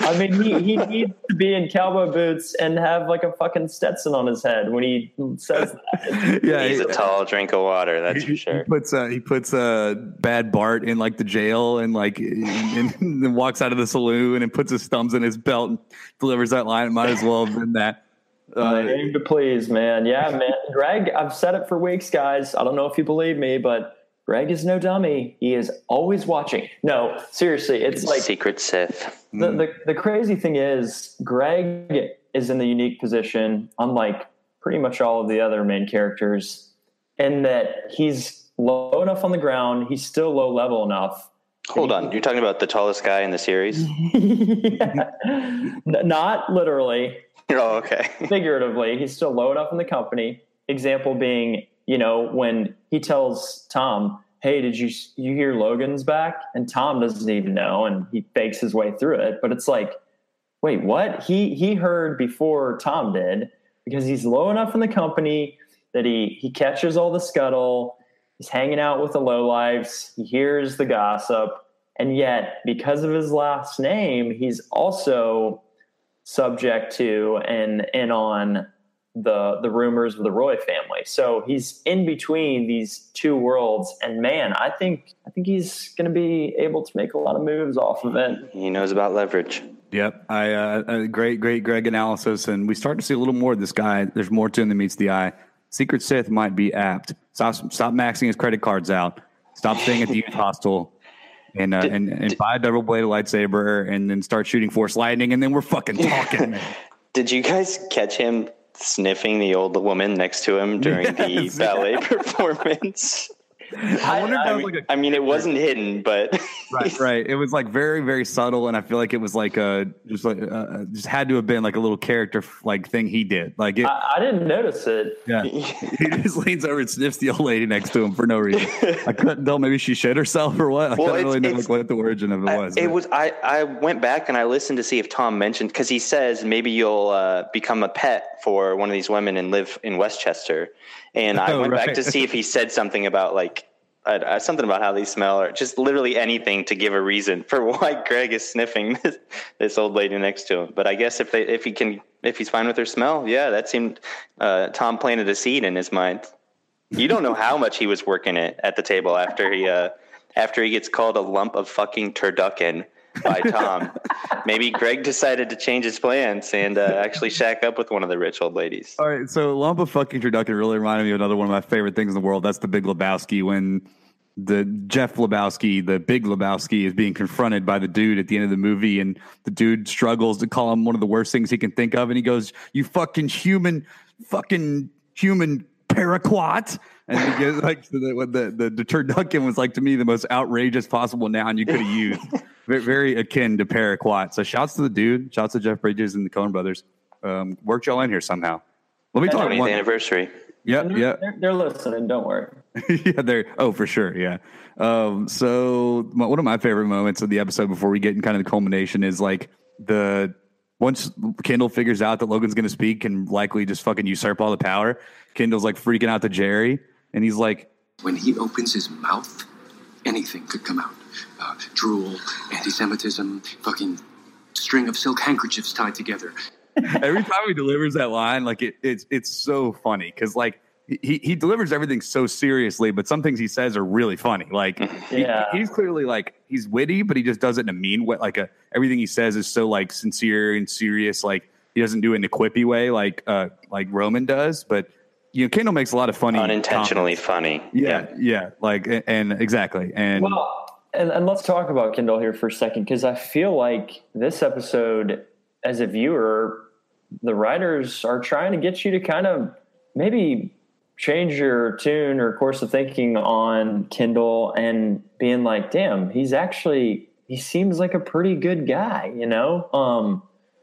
I mean, he, he needs to be in cowboy boots and have like a fucking Stetson on his head when he says that. yeah, He's he- a tall drink of water, that's for he sure. puts uh, he puts uh, bad Bart in like the jail and like and, and then walks out of the saloon and puts his thumbs in his belt and delivers that line. It might as well have been that. Uh, aim to please, man. Yeah, man. Greg, I've said it for weeks, guys. I don't know if you believe me, but Greg is no dummy. He is always watching. No, seriously, it's like Secret Sith. the, mm. the the crazy thing is Greg is in the unique position, unlike pretty much all of the other main characters, in that he's low enough on the ground, he's still low level enough. Hold on, you're talking about the tallest guy in the series? Yeah. Not literally, oh, okay. figuratively, he's still low enough in the company. Example being, you know, when he tells Tom, "Hey, did you you hear Logan's back?" and Tom doesn't even know, and he fakes his way through it. But it's like, wait, what? He he heard before Tom did because he's low enough in the company that he he catches all the scuttle. He's hanging out with the lowlifes. He hears the gossip, and yet because of his last name, he's also subject to and in on the the rumors of the Roy family. So he's in between these two worlds and man, I think I think he's going to be able to make a lot of moves off of it. He knows about leverage. Yep, I uh, great, great Greg analysis, and we start to see a little more of this guy. There's more to him than meets the eye. Secret Sith might be apt. Stop, stop maxing his credit cards out. Stop staying at the youth hostel, and uh, and and buy a double bladed lightsaber, and then start shooting Force lightning, and then we're fucking talking. Did you guys catch him sniffing the old woman next to him during the Yes. ballet performance? I wonder if I mean, like a I mean, it wasn't hidden, but right, right. It was like very, very subtle, and I feel like it was like a just like uh, just had to have been like a little character like thing he did. Like it, I, I didn't notice it. yeah, he just leans over and sniffs the old lady next to him for no reason. I couldn't tell. Maybe she shit herself or what. I Well, don't really it's- know like, what the origin of it I- was. it but- was. I I went back and I listened to see if Tom mentioned because he says maybe you'll uh, become a pet for one of these women and live in Westchester, and I Oh, went back to see if he said something about like. Something about how they smell, or just literally anything to give a reason for why Greg is sniffing this, this old lady next to him. But I guess if they, if he can, if he's fine with her smell, yeah, that seemed uh, Tom planted a seed in his mind. You don't know how much he was working it at the table after he uh, after he gets called a lump of fucking turducken by Tom. Maybe Greg decided to change his plans and uh, actually shack up with one of the rich old ladies. All right, so lump of fucking turducken really reminded me of another one of my favorite things in the world. That's the Big Lebowski when the Jeff Lebowski, the Big Lebowski, is being confronted by the dude at the end of the movie, and the dude struggles to call him one of the worst things he can think of, and he goes, "You fucking human, fucking human paraquat." And he goes like the, the the the turducken was like to me the most outrageous possible noun you could have used. very, very akin to Paraquat. So shouts to the dude. Shouts to Jeff Bridges and the Coen brothers. Um, worked y'all in here somehow. Let me talk 20th one. anniversary. Yep, They're, yep. they're, they're listening. Don't worry. yeah, they're oh for sure, yeah. Um, so my, one of my favorite moments of the episode before we get in kind of the culmination is like the once Kendall figures out that Logan's going to speak and likely just fucking usurp all the power. Kendall's like freaking out to Gerri, and he's like, When he opens his mouth, anything could come out. Uh, drool, anti-Semitism, fucking string of silk handkerchiefs tied together. every time he delivers that line, like it, it's it's so funny because like he he delivers everything so seriously, but some things he says are really funny. Like he- he's clearly like he's witty, but he just does it in a mean way. Like a, everything he says is so like sincere and serious. Like he doesn't do it in a quippy way, like uh like Roman does. But you know, Kendall makes a lot of funny Unintentionally comments. funny. Yeah, yeah, like and, and exactly, and Well, and, and let's talk about Kendall here for a second because I feel like this episode, as a viewer, the writers are trying to get you to kind of maybe change your tune or course of thinking on Kendall and being like, damn, he's actually he seems like a pretty good guy, you know? Um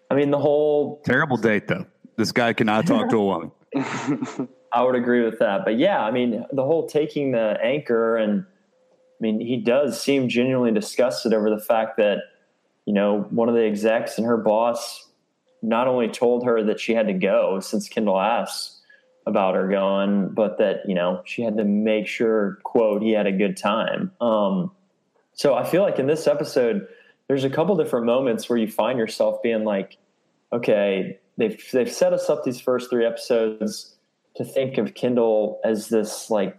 I mean the whole terrible date though. This guy cannot talk to a woman. I would agree with that. But yeah, I mean, the whole taking the anchor and I mean, he does seem genuinely disgusted over the fact that, you know, one of the execs and her boss not only told her that she had to go since Kendall asked about her going, but that, you know, she had to make sure, quote, he had a good time. Um, so I feel like in this episode, there's a couple different moments where you find yourself being like, okay, they've they've set us up these first three episodes to think of Kendall as this like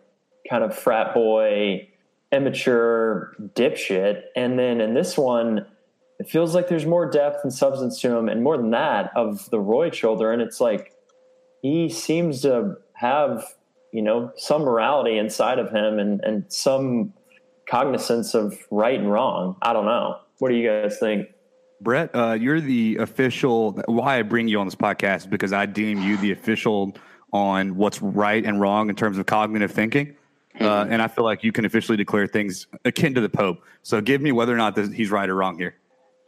kind of frat boy, immature dipshit, and then in this one, it feels like there's more depth and substance to him, and more than that, of the Roy children. It's like he seems to have you know some morality inside of him and and some cognizance of right and wrong. I don't know. What do you guys think? Brett, uh, you're the official. Why I bring you on this podcast is because I deem you the official on what's right and wrong in terms of cognitive thinking. Uh, and I feel like you can officially declare things akin to the Pope. So give me whether or not this, he's right or wrong here.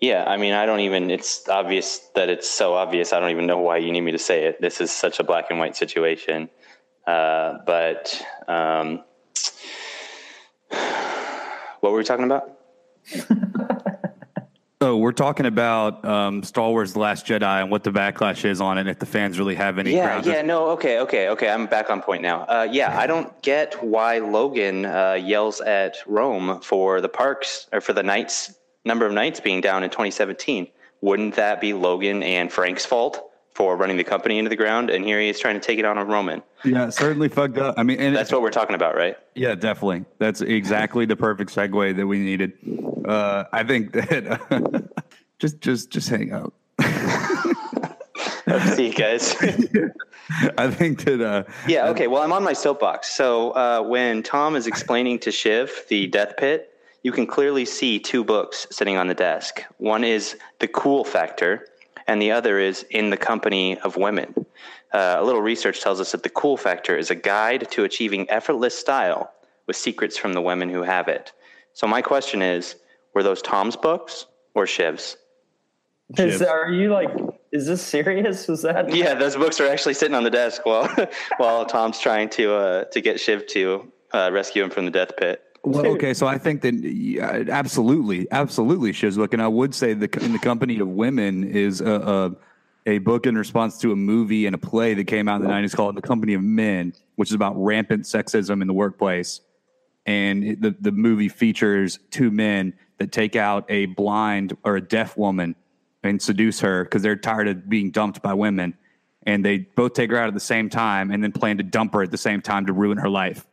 Yeah, I mean, I don't even, it's obvious that it's so obvious. I don't even know why you need me to say it. This is such a black and white situation. Uh, but um, what were we talking about? Oh, we're talking about um, Star Wars: The Last Jedi and what the backlash is on it. If the fans really have any, Yeah, yeah, no, okay, okay, okay. I'm back on point now. Uh, yeah, I don't get why Logan uh, yells at Rome for the parks or for the nights number of nights being down in 2017. Wouldn't that be Logan and Frank's fault for running the company into the ground? And here he is trying to take it on a Roman. yeah, certainly fucked up. I mean, and That's what we're talking about, right? Yeah, definitely. That's exactly the perfect segue that we needed. Uh, I think that just just just hang out. See you guys. I think that uh, Yeah, okay. Well, I'm on my soapbox. So uh, when Tom is explaining to Shiv the death pit, you can clearly see two books sitting on the desk. One is The Cool Factor, and the other is In the Company of Women. Uh, a little research tells us that The Cool Factor is a guide to achieving effortless style with secrets from the women who have it. So my question is were those Tom's books or Shiv's? Is, are you like? Is this serious? Was that? Yeah, those books are actually sitting on the desk while while Tom's trying to uh, to get Shiv to uh, rescue him from the death pit. Well, okay, so I think that yeah, absolutely, absolutely, Shizwick, and I would say the in the company of women is a, a a book in response to a movie and a play that came out in the '90s called The Company of Men, which is about rampant sexism in the workplace. And it, the the movie features two men that take out a blind or a deaf woman and seduce her because they're tired of being dumped by women, and they both take her out at the same time and then plan to dump her at the same time to ruin her life.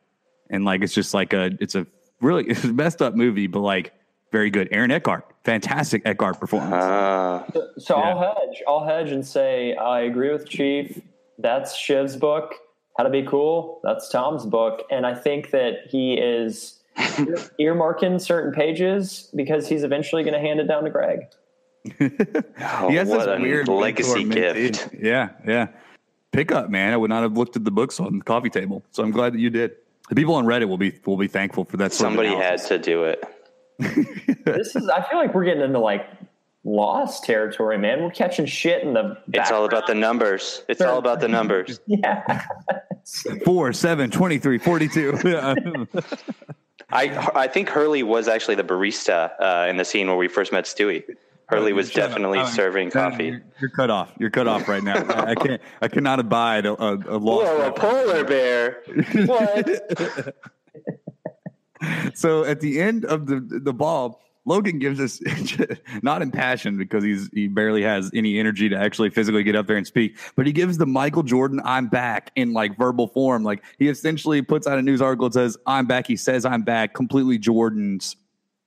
And like it's just like a it's a really it's a messed up movie, but like very good. Aaron Eckhart, fantastic Eckhart performance. Uh, So I'll hedge. I'll hedge and say I agree with Chief. That's Shiv's book. How to be cool. That's Tom's book, and I think that he is earmarking certain pages because he's eventually going to hand it down to Greg. oh, he has what this a weird legacy mentor mentee. gift. Yeah, yeah. Pick up, man. I would not have looked at the books on the coffee table, so I'm glad that you did. The people on Reddit will be will be thankful for that. Sort of Somebody had to do it. this is. I feel like we're getting into like lost territory, man. We're catching shit in the. It's all about the numbers. It's all about the numbers. yeah. Four, seven, 23, 42. Yeah. I I think Hurley was actually the barista uh, in the scene where we first met Stewy. Hurley was up. definitely serving No, coffee. You're, you're cut off. You're cut off right now. I, I can't. I cannot abide a, a, a lost. Whoa, a polar bear! What? so at the end of the the ball, Logan gives us not impassioned because he's he barely has any energy to actually physically get up there and speak, but he gives the Michael Jordan "I'm back" in like verbal form. Like he essentially puts out a news article that says "I'm back." He says "I'm back," completely Jordan's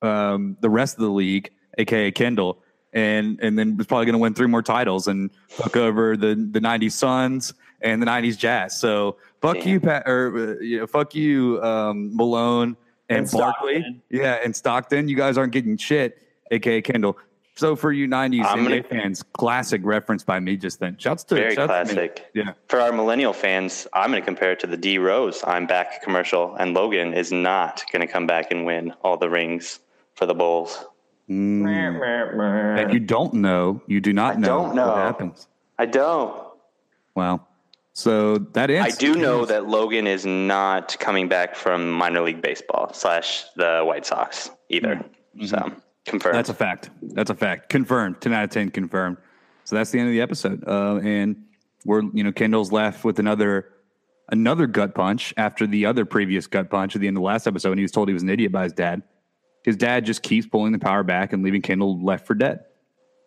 um, the rest of the league, aka Kendall. And and then was probably going to win three more titles and fuck over the the '90s Suns and the '90s Jazz. So fuck Damn. you, Pat, or uh, you know, fuck you, um, Malone and, And Barkley. Stockton. Yeah, and Stockton. You guys aren't getting shit, aka Kendall. So for you '90s I'm NBA gonna- fans, classic reference by me just then. Shouts to Very shouts to me. classic. Yeah, For our millennial fans, I'm going to compare it to the D Rose "I'm back" commercial, and Logan is not going to come back and win all the rings for the Bulls. Mm. and you don't know, you do not I know, don't know. what happens. I don't. Wow. So that I do know that Logan is not coming back from minor league baseball slash the White Sox either. Mm-hmm. Mm-hmm. So confirmed. That's a fact. That's a fact. Confirmed. Ten out of ten confirmed. So that's the end of the episode. Uh, and we're you know Kendall's left with another another gut punch after the other previous gut punch at the end of the last episode. And he was told he was an idiot by his dad. His dad just keeps pulling the power back and leaving Kendall left for dead.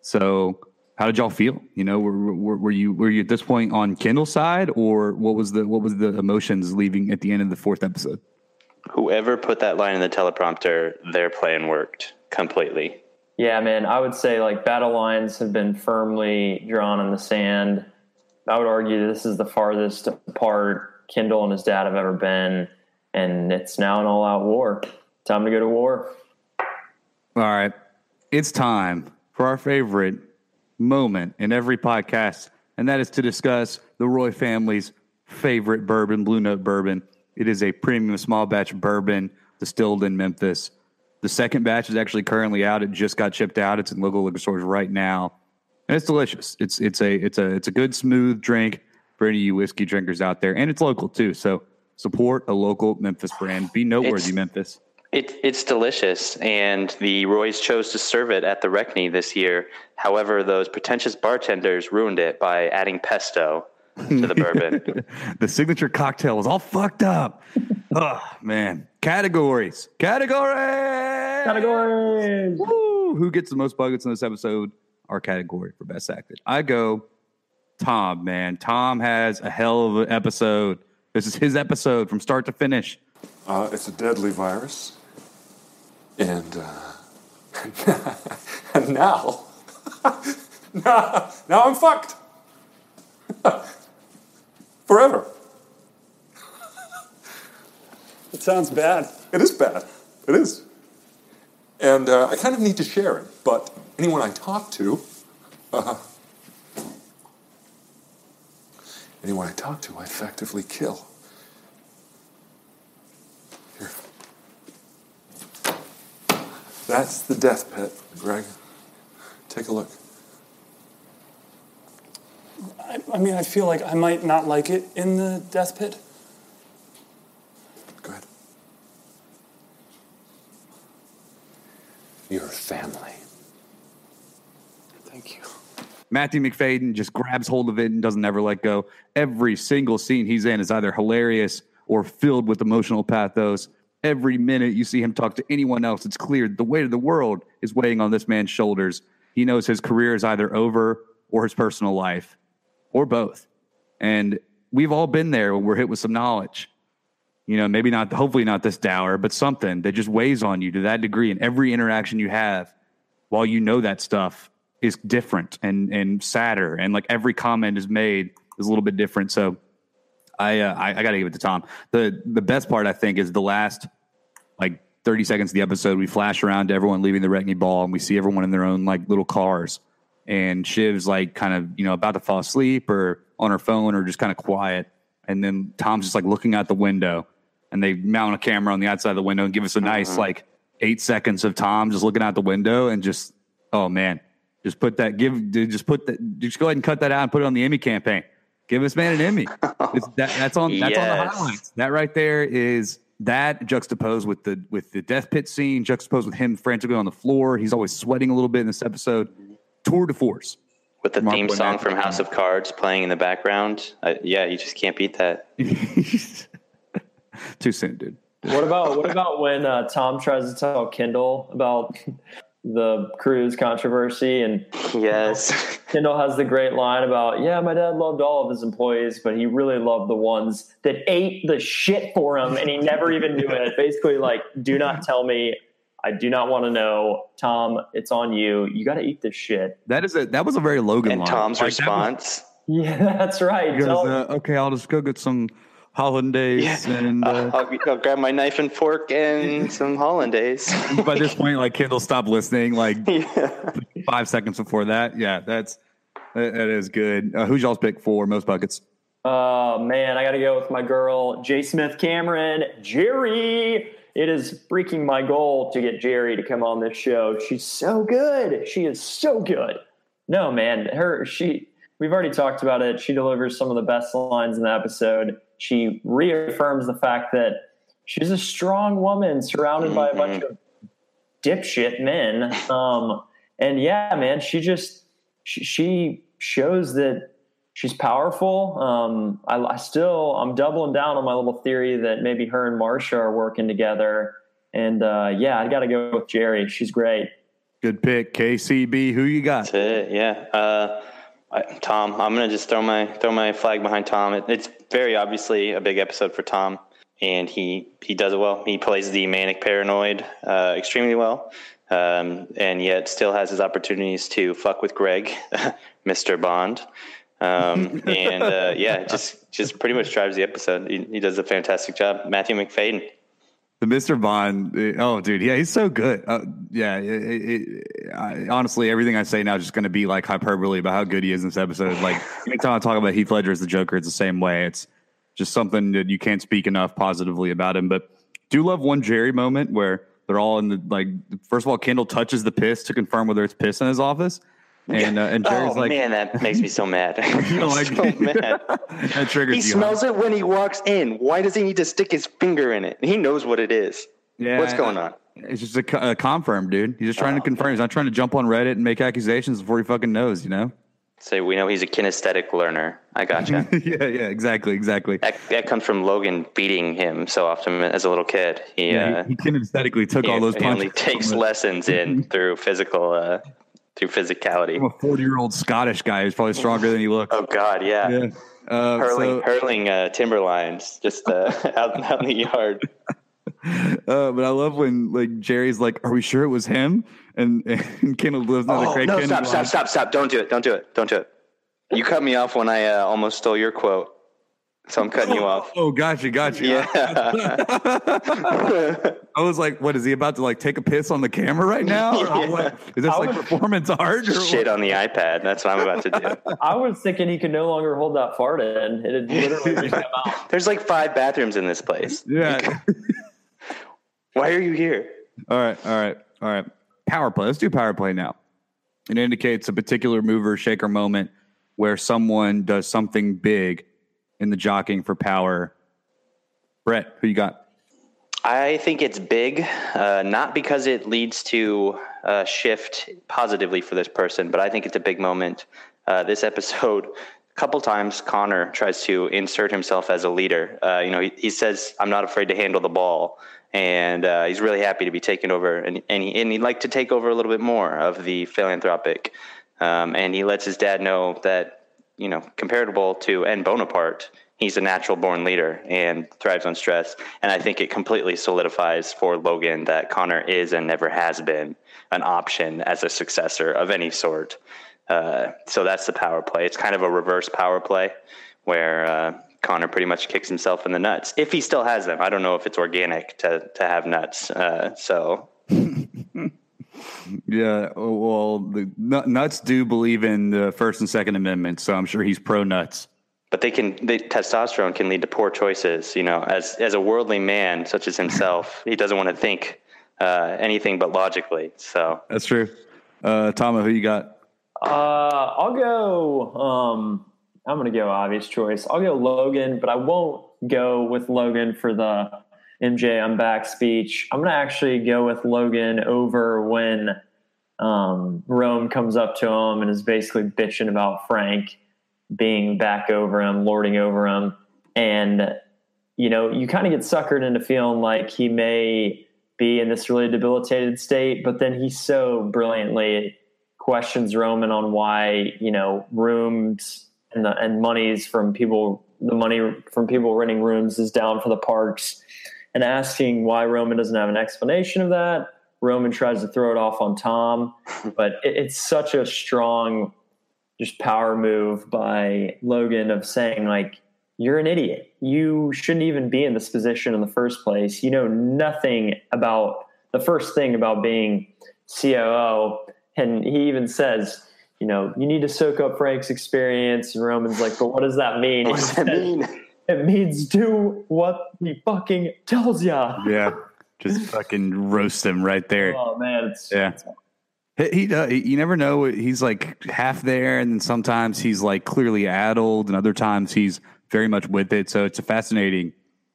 So how did y'all feel? You know, were, were, were you were you at this point on Kendall's side, or what was the what was the emotions leaving at the end of the fourth episode? Whoever put that line in the teleprompter, their plan worked completely. Yeah, man. I would say like battle lines have been firmly drawn in the sand. I would argue this is the farthest apart Kendall and his dad have ever been, and it's now an all-out war. Time to go to war. All right. It's time for our favorite moment in every podcast, and that is to discuss the Roy family's favorite bourbon, Blue Note Bourbon. It is a premium small batch bourbon distilled in Memphis. The second batch is actually currently out. It just got shipped out. It's in local liquor stores right now. And it's delicious. It's it's a it's a it's a good smooth drink for any of you whiskey drinkers out there. And it's local too. So support a local Memphis brand. Be noteworthy, It's- Memphis. It, it's delicious, and the Roys chose to serve it at the RECNY this year. However, those pretentious bartenders ruined it by adding pesto to the bourbon. the signature cocktail was all fucked up. oh man, categories, categories, Categories. Woo! Who gets the most buckets in this episode? Our category for best acted. I go Tom. Man, Tom has a hell of an episode. This is his episode from start to finish. Uh, it's a deadly virus. And, uh, and now, now, now I'm fucked. Forever. It sounds bad. It is bad. It is. And uh, I kind of need to share it, but anyone I talk to, uh, anyone I talk to, I effectively kill. That's the death pit, Greg. Take a look. I, I mean, I feel like I might not like it in the death pit. Go ahead. Your family. Thank you. Matthew Macfadyen just grabs hold of it and doesn't ever let go. Every single scene he's in is either hilarious or filled with emotional pathos. Every minute you see him talk to anyone else, it's clear the weight of the world is weighing on this man's shoulders. He knows his career is either over or his personal life, or both. And we've all been there when we're hit with some knowledge. You know, maybe not, hopefully not this dour, but something that just weighs on you to that degree. And every interaction you have, while you know that stuff, is different and and sadder, and like every comment is made is a little bit different. So, I uh, I, I got to give it to Tom. the The best part I think is the last like thirty seconds of the episode. We flash around to everyone leaving the RECNY ball, and we see everyone in their own like little cars. And Shiv's like kind of you know about to fall asleep or on her phone or just kind of quiet. And then Tom's just like looking out the window, and they mount a camera on the outside of the window and give us a nice like eight seconds of Tom just looking out the window and just, oh man, just put that, give, just put that, just go ahead and cut that out and put it on the Emmy campaign. Give this man an Emmy. That, that's on, that's on the highlights. That right there is that juxtaposed with the with the death pit scene, juxtaposed with him frantically on the floor. He's always sweating a little bit in this episode. Tour de force. With the Mark theme Boynette. song from House of Cards playing in the background. Uh, yeah, you just can't beat that. Too soon, dude. What about what about when uh, Tom tries to tell Kendall about the cruise controversy and Yes. Kendall has the great line about, yeah, my dad loved all of his employees, but he really loved the ones that ate the shit for him and he never even knew it. Basically, like, do not tell me. I do not want to know. Tom, it's on you. You got to eat this shit. That is a that was a very Logan And line. Tom's Like, that was- response. Yeah, that's right. Goes, uh, okay, I'll just go get some hollandaise and uh, I'll, I'll grab my knife and fork and some hollandaise. by this point, like Kendall stopped listening. Like yeah. five seconds before that, yeah, that's that, that is good. Uh, who's y'all's pick for most buckets? Oh man, I got to go with my girl, J. Smith Cameron, Gerri. It is freaking my goal to get Gerri to come on this show. She's so good. She is so good. No man, her she. We've already talked about it. She delivers some of the best lines in the episode. She reaffirms the fact that she's a strong woman surrounded by a bunch of dipshit men. Um, and yeah, man, she just she, she shows that she's powerful. Um, I, I still I'm doubling down on my little theory that maybe her and Marcia are working together. And uh, yeah, I got to go with Gerri. She's great. Good pick, KCB. Who you got? That's it. Yeah. Uh, I, Tom, I'm gonna just throw my throw my flag behind Tom. It, it's very obviously a big episode for Tom, and he he does it well. He plays the manic paranoid uh, extremely well, um, and yet still has his opportunities to fuck with Greg, Mr. Bond. Um, and uh, yeah, just just pretty much drives the episode. He, he does a fantastic job. Matthew Macfadyen. The Mr. Bond. Oh, dude, yeah, he's so good. Uh, yeah, it, it, I, honestly, everything I say now is just going to be like hyperbole about how good he is in this episode. Like anytime I talk about Heath Ledger as the Joker, it's the same way. It's just something that you can't speak enough positively about him. But do love one Gerri moment where they're all in the like. First of all, Kendall touches the piss to confirm whether it's piss in his office, and uh, and Gerri's oh like, man, that makes me so mad. you know, like so mad. that triggers He you. smells it when he walks in. Why does he need to stick his finger in it? He knows what it is. Yeah, What's going on? It's just a, a confirm, dude. He's just trying Oh, to confirm. He's not trying to jump on Reddit and make accusations before he fucking knows. You know. So we know he's a kinesthetic learner. I gotcha. yeah, yeah, exactly, exactly. that, that comes from Logan beating him so often as a little kid. He, Yeah, uh, he, he kinesthetically took he, all those he punches. only takes lessons in through physical, uh, through physicality. from a forty-year-old Scottish guy who's probably stronger than he looks. Oh God, yeah. Yeah. Uh, Hurling, so, hurling uh, timber lines just uh, out, out in the yard. uh, but I love when like Gerri's like, "Are we sure it was him?" And and Kendall lives another Oh, Craig no, Kennedy stop, stop, line. stop, stop. Don't do it. Don't do it. Don't do it. You cut me off when I uh, almost stole your quote. So I'm cutting you oh, off. Oh, gotcha, gotcha. Yeah. I was like, "What is he about to like take a piss on the camera right now? Or Yeah. what? Is this I like was- performance art? Or Shit what? on the iPad. That's what I'm about to do. I was thinking he could no longer hold that fart in. It had literally just come out. There's like five bathrooms in this place. Yeah. Why are you here? All right, all right, all right. Power play. Let's do power play now. It indicates a particular mover shaker moment where someone does something big in the jockeying for power. Brett, who you got? I think it's big, uh, not because it leads to a shift positively for this person, but I think it's a big moment. Uh, this episode, a couple times, Connor tries to insert himself as a leader. Uh, you know, he, he says, "I'm not afraid to handle the ball," and uh, he's really happy to be taken over, and and, he, and he'd like to take over a little bit more of the philanthropic. Um, and he lets his dad know that you know, comparable to and Bonaparte, he's a natural born leader and thrives on stress. And I think it completely solidifies for Logan that Connor is and never has been an option as a successor of any sort. Uh, so that's the power play. It's kind of a reverse power play where uh, Connor pretty much kicks himself in the nuts if he still has them. I don't know if it's organic to to have nuts. Uh, so Yeah, oh, well, the Nuts do believe in the First and Second Amendment, so I'm sure he's pro nuts. but they can the testosterone can lead to poor choices you know as as a worldly man such as himself he doesn't want to think uh, anything but logically. So That's true. Uh, Tama, who you got? Uh, I'll go. Um, I'm going to go obvious choice. I'll go Logan, but I won't go with Logan for the MJ I'm back speech. I'm going to actually go with Logan over when um, Rome comes up to him and is basically bitching about Frank being back over him, lording over him. And, you know, you kind of get suckered into feeling like he may be in this really debilitated state, but then he so brilliantly questions Roman on why, you know, rooms and the, and monies from people, the money from people renting rooms is down for the parks and asking why Roman doesn't have an explanation of that. Roman tries to throw it off on Tom, but it, it's such a strong, just power move by Logan of saying like, you're an idiot. You shouldn't even be in this position in the first place. You know nothing about the first thing about being COO. And he even says, you know, you need to soak up Frank's experience. And Roman's like, but what does that mean? what does that mean? It means do what he fucking tells ya. Yeah, just fucking roast him right there. Oh man, it's Yeah. He, he, uh, you never know. He's like half there, and then sometimes he's like clearly addled, and other times he's very much with it. So it's a fascinating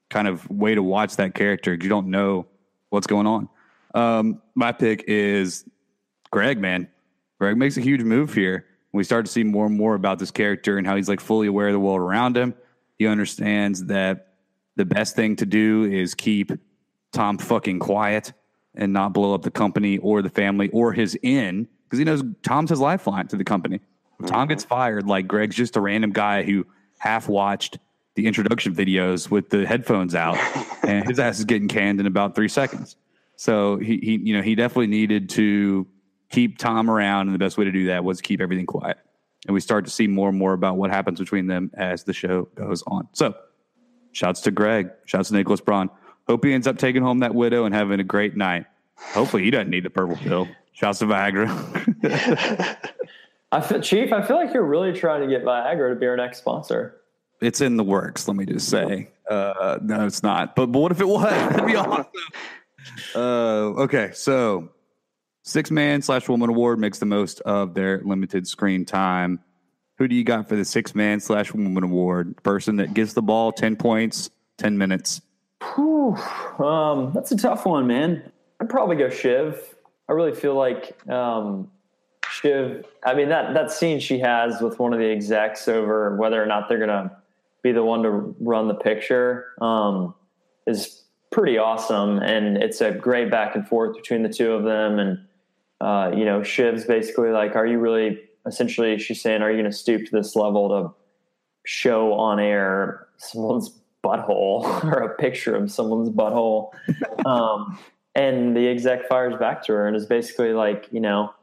kind of way to watch that character. You don't know what's going on. Um, my pick is Greg. Man, Greg makes a huge move here. We start to see more and more about this character and how he's like fully aware of the world around him. He understands that the best thing to do is keep Tom fucking quiet and not blow up the company or the family or his inn because he knows Tom's his lifeline to the company. If Tom gets fired, like Greg's just a random guy who half watched the introduction videos with the headphones out, and his ass is getting canned in about three seconds. So he, he, you know, he definitely needed to keep Tom around, and the best way to do that was keep everything quiet. And we start to see more and more about what happens between them as the show goes on. So, shouts to Greg, shouts to Nicholas Braun. Hope he ends up taking home that widow and having a great night. Hopefully, he doesn't need the purple pill. Shouts to Viagra. I feel, Chief, I feel like you're really trying to get Viagra to be our next sponsor. it's in the works. Let me just say, uh, no, it's not. But, but what if it was? That'd be awesome. Uh, okay, so six man slash woman award makes the most of their limited screen time. Who do you got for the six man slash woman award? Person that gets the ball ten points, ten minutes. Whew, um, that's a tough one, man. I'd probably go Shiv. I really feel like um, Shiv. I mean that that scene she has with one of the execs over whether or not they're gonna be the one to run the picture um, is pretty awesome, and it's a great back and forth between the two of them. And uh, you know, Shiv's basically like, "Are you really?" Essentially, she's saying, "Are you going to stoop to this level to show on air someone's butthole or a picture of someone's butthole?" um, and the exec fires back to her and is basically like, you know,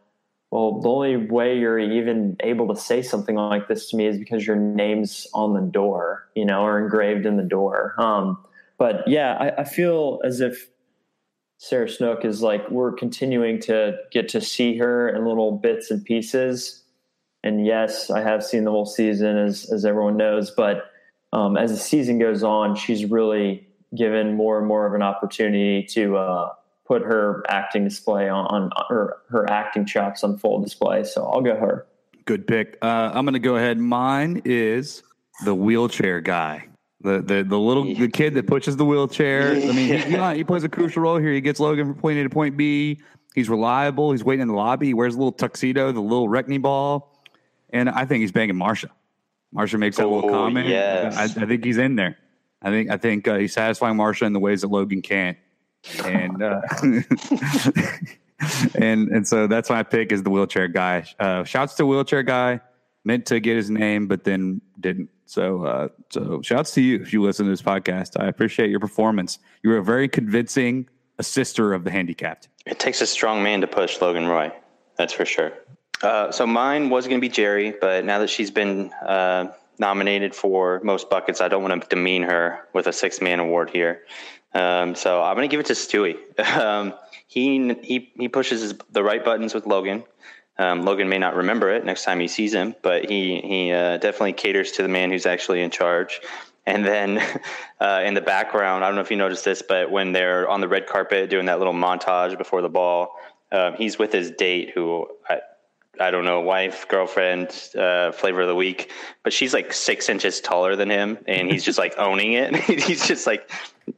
well, the only way you're even able to say something like this to me is because your name's on the door, you know, or engraved in the door. Um, but yeah, I, I feel as if Sarah Snook is like we're continuing to get to see her in little bits and pieces. And yes, I have seen the whole season, as as everyone knows. But um, as the season goes on, she's really given more and more of an opportunity to uh, put her acting display on, on her her acting chops on full display. So I'll go her. Good pick. Uh, I'm going to go ahead. Mine is the wheelchair guy. The, the the little the kid that pushes the wheelchair. I mean, he, you know, he plays a crucial role here. He gets Logan from point A to point B. He's reliable. He's waiting in the lobby. He wears a little tuxedo, the little RECNY ball, and I think he's banging Marcia. Marcia makes that little Oh, comment. yes. I, I think he's in there. I think I think uh, he's satisfying Marcia in the ways that Logan can't, and uh, and and so that's my pick is the wheelchair guy. Uh, shouts to wheelchair guy. Meant to get his name, but then didn't. So uh, so shouts to you if you listen to this podcast. I appreciate your performance. You were a very convincing assister of the handicapped. It takes a strong man to push Logan Roy. That's for sure. Uh, so mine was going to be Gerri, but now that she's been uh, nominated for most buckets, I don't want to demean her with a six man award here. Um, so I'm going to give it to Stewy. Um, he he he pushes his, the right buttons with Logan. Um, Logan may not remember it next time he sees him, but he he uh, definitely caters to the man who's actually in charge. And then uh, in the background, I don't know if you noticed this, but when they're on the red carpet doing that little montage before the ball, um, he's with his date, who I, I don't know, wife, girlfriend, uh, flavor of the week, but she's like six inches taller than him, and he's just like owning it. he's just like,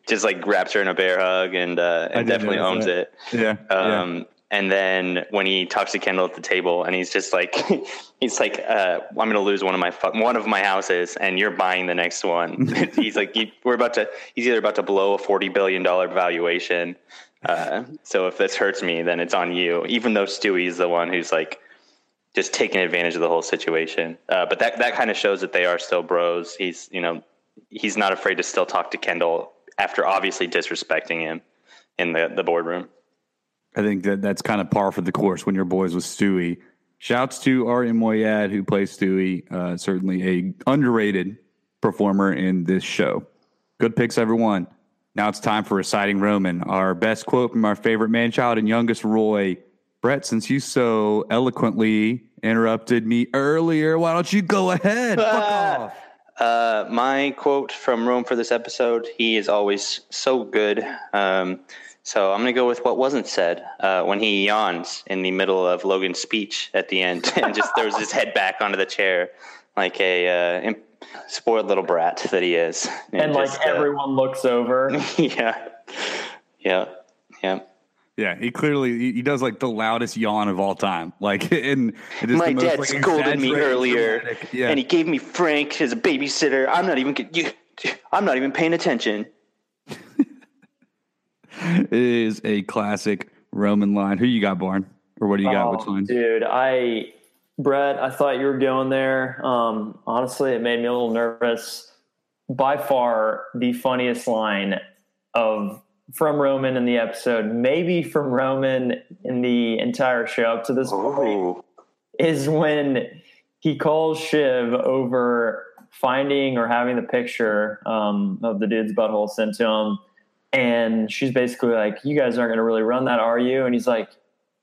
just like grabs her in a bear hug and uh, and definitely owns that. it. Yeah. Um, yeah. And then when he talks to Kendall at the table, and he's just like, he's like, uh, "I'm going to lose one of my one of my houses, and you're buying the next one." he's like, "We're about to." He's either about to blow a forty billion dollar valuation. Uh, so if this hurts me, then it's on you. Even though Stewy's the one who's like just taking advantage of the whole situation. Uh, but that that kind of shows that they are still bros. He's you know he's not afraid to still talk to Kendall after obviously disrespecting him in the the boardroom. I think that that's kind of par for the course when you're boys with Stewy. Shouts to Ari Moayed who plays Stewy. Uh, certainly a underrated performer in this show. Good picks, everyone. Now it's time for reciting Roman. Our best quote from our favorite man child and youngest Roy. Brett, since you so eloquently interrupted me earlier, why don't you go ahead? Fuck off. Uh, my quote from Rome for this episode: He is always so good. Um, so I'm going to go with what wasn't said uh, when he yawns in the middle of Logan's speech at the end and just throws his head back onto the chair like a uh, imp- spoiled little brat that he is. And, like just, uh, everyone looks over. yeah, yeah, yeah. Yeah, he clearly he, he does like the loudest yawn of all time. Like, and it is My the most, dad like, scolded me earlier, dramatic- Yeah, and he gave me Frank as a babysitter. I'm not even you, I'm not even paying attention. It is a classic Roman line. Who you got, Barn? Or what do you got? Which Oh, line? Dude, I, Brett, I thought you were going there. Um, honestly, it made me a little nervous. By far, the funniest line of from Roman in the episode, maybe from Roman in the entire show up to this point, is when he calls Shiv over finding or having the picture um, of the dude's butthole sent to him. And she's basically like, You guys aren't going to really run that, are you? And he's like,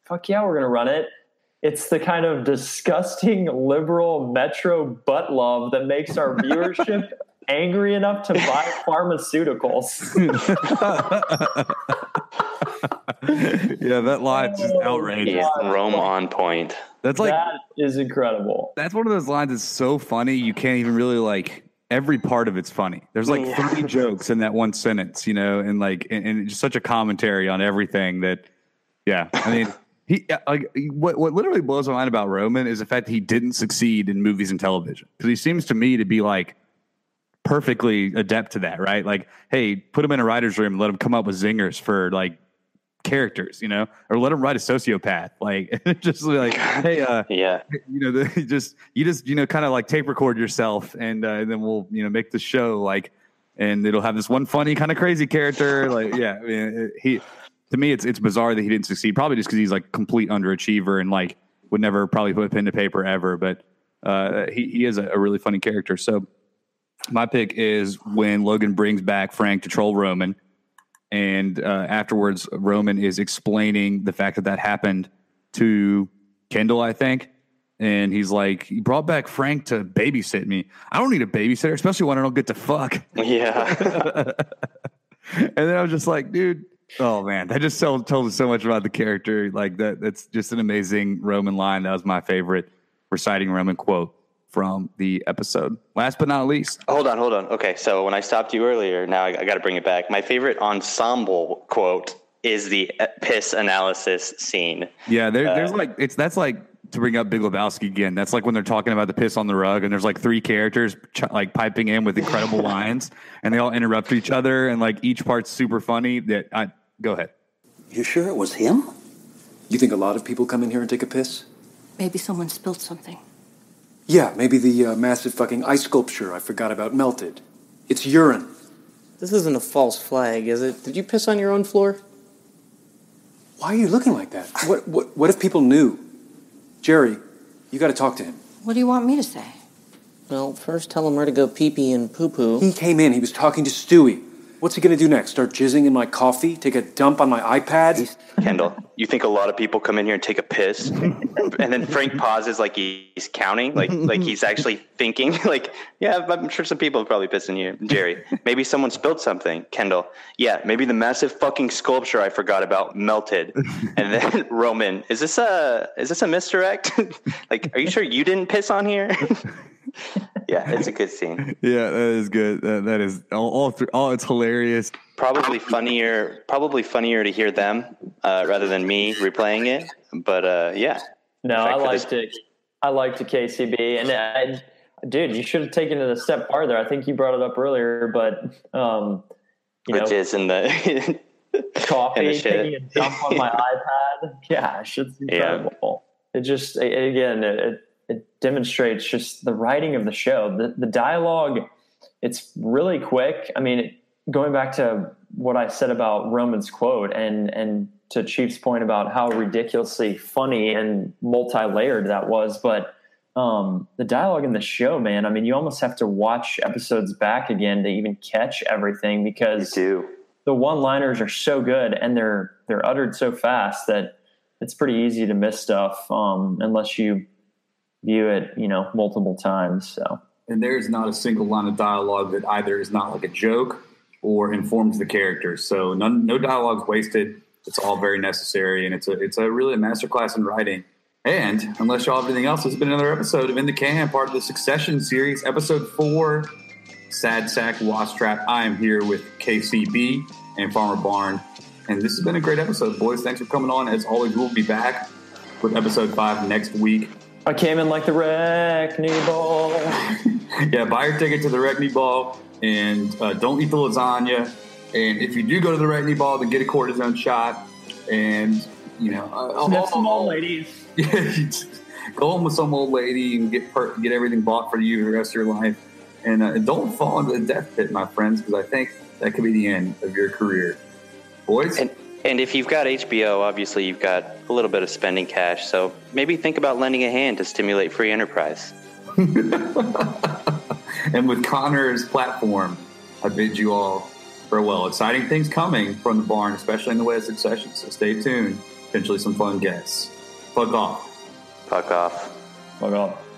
Fuck yeah, we're going to run it. It's the kind of disgusting liberal metro butt love that makes our viewership angry enough to buy pharmaceuticals. yeah, that line's just oh outrageous. He's Rome on point. That's like that is incredible. that's one of those lines that's so funny you can't even really like every part of it's funny. There's like Yeah. three jokes in that one sentence, you know, and like and, and it's just such a commentary on everything that yeah. I mean he like what what literally blows my mind about Roman is the fact that he didn't succeed in movies and television. Because he seems to me to be like perfectly adept to that, right? Like, hey, put him in a writer's room and let him come up with zingers for like characters, you know, or let him write a sociopath. Like, just like, hey, uh, Yeah, you know, the, just you just you know, kind of like tape record yourself, and, uh, and then we'll you know make the show like, and it'll have this one funny kind of crazy character. Like, yeah, I mean, he to me, it's it's bizarre that he didn't succeed. Probably just because he's like complete underachiever and like would never probably put pen to paper ever. But uh, he he is a, a really funny character. So my pick is when Logan brings back Frank to troll Roman, and uh, afterwards Roman is explaining the fact that that happened to Kendall, I think. And he's like, he brought back Frank to babysit me. I don't need a babysitter, especially when I don't get to fuck." yeah. and then I was just like, dude, oh man, that just told, told us so much about the character. Like that, that's just an amazing Roman line. That was my favorite reciting Roman quote from the episode. Last but not least, Hold on, hold on. Okay, so when I stopped you earlier, now I, I got to bring it back. My favorite ensemble quote is the piss analysis scene. yeah, there, Uh, there's like it's that's like to bring up Big Lebowski again. That's like when they're talking about the piss on the rug, and there's like three characters ch- like piping in with incredible lines, and they all interrupt each other, and like each part's super funny. That I go ahead. You sure it was him? You think a lot of people come in here and take a piss? Maybe someone spilled something. Yeah, maybe the uh, massive fucking ice sculpture I forgot about melted. It's urine. This isn't a false flag, is it? Did you piss on your own floor? Why are you looking like that? What, what, what if people knew? Gerri, you gotta talk to him. What do you want me to say? Well, first tell him where to go pee pee and poo poo. He came in, he was talking to Stewy. What's he going to do next? Start jizzing in my coffee? Take a dump on my iPad? Kendall, you think a lot of people come in here and take a piss, and then Frank pauses like he's counting, like like he's actually thinking. Like, yeah, I'm sure some people are probably pissing in here. Gerri, maybe someone spilled something. Kendall, yeah, maybe the massive fucking sculpture I forgot about melted. And then Roman, is this a is this a misdirect? like, are you sure you didn't piss on here? Yeah, it's a good scene. Yeah, that is good. That, that is all. All, th- all it's hilarious. Probably funnier. Probably funnier to hear them uh, rather than me replaying it. But uh, yeah. No, I Respect for liked it. I liked the KCB, and I, dude, you should have taken it a step farther. I think you brought it up earlier, but um, you Which know, is in the coffee, in the taking a dump on my iPad. Yeah, shit's Yeah. It just again, it, it, it demonstrates just the writing of the show. The the dialogue, it's really quick. I mean, going back to what I said about Roman's quote, and and to Chief's point about how ridiculously funny and multi layered that was, but. Um, the dialogue in the show, man. I mean, you almost have to watch episodes back again to even catch everything because the one-liners are so good and they're they're uttered so fast that it's pretty easy to miss stuff um, unless you view it, you know, multiple times. So and there's not a single line of dialogue that either is not like a joke or informs the characters. So none, no dialogue's wasted. It's all very necessary, and it's a it's a really a masterclass in writing. And unless y'all have anything else, it's been another episode of In the Can, part of the Succession series, episode four, Sad Sack Wasp Trap. I am here with KCB and Farmer Barn, and this has been a great episode, boys. Thanks for coming on. As always, we'll be back with episode five next week. I came in like the Wrecking Ball. yeah, buy your ticket to the Wrecking Ball and uh, don't eat the lasagna. And if you do go to the Wrecking Ball, then get a cortisone shot. And, you know, uh, Sniff some old ladies. Yeah, go home with some old lady and get per- get everything bought for you for the rest of your life. And uh, don't fall into the death pit, my friends, because I think that could be the end of your career. Boys? And, and if you've got HBO, obviously you've got a little bit of spending cash. So maybe think about lending a hand to stimulate free enterprise. and with Connor's platform, I bid you all farewell. Exciting things coming from the barn, especially in the way of succession. So stay tuned. Potentially some fun guests. Fuck off. Fuck off. Fuck off.